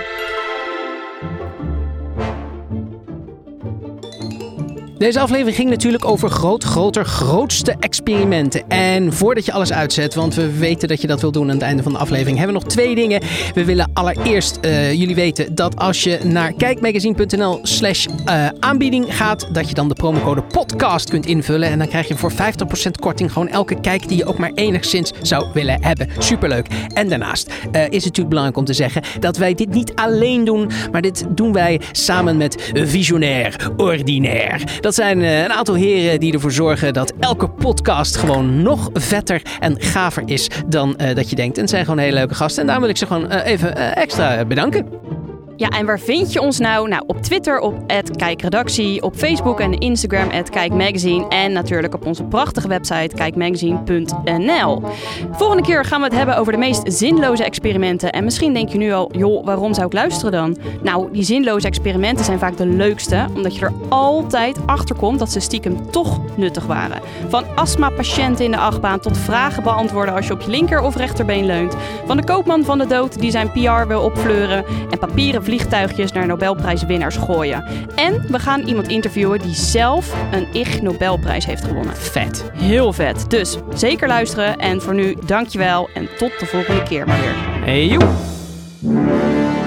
Deze aflevering ging natuurlijk over groot, groter, grootste experimenten. En voordat je alles uitzet, want we weten dat je dat wil doen aan het einde van de aflevering, hebben we nog twee dingen. We willen allereerst uh, jullie weten dat als je naar kijkmagazine.nl slash uh, aanbieding gaat, dat je dan de promocode podcast kunt invullen. En dan krijg je voor 50% korting gewoon elke kijk die je ook maar enigszins zou willen hebben. Superleuk. En daarnaast uh, is het natuurlijk belangrijk om te zeggen dat wij dit niet alleen doen, maar dit doen wij samen met Visionair Ordinaire. Dat dat zijn eh, een aantal heren die ervoor zorgen dat elke podcast gewoon nog vetter en gaver is dan uh, dat je denkt. En het zijn gewoon hele leuke gasten. En daar wil ik ze gewoon uh, even extra bedanken. Ja, en waar vind je ons nou? Nou, op Twitter op @kijkredactie, op Facebook en Instagram @kijkmagazine en natuurlijk op onze prachtige website kijkmagazine.nl. Volgende keer gaan we het hebben over de meest zinloze experimenten. En misschien denk je nu al, joh, waarom zou ik luisteren dan? Nou, die zinloze experimenten zijn vaak de leukste, omdat je er altijd achter komt dat ze stiekem toch nuttig waren. Van astma-patiënten in de achtbaan tot vragen beantwoorden als je op je linker of rechterbeen leunt. Van de koopman van de dood die zijn PR wil opfleuren en papieren vliegtuigjes naar Nobelprijswinnaars gooien. En we gaan iemand interviewen die zelf een Ig Nobelprijs heeft gewonnen. Vet. Heel vet. Dus zeker luisteren en voor nu dankjewel en tot de volgende keer maar weer. Hey joe.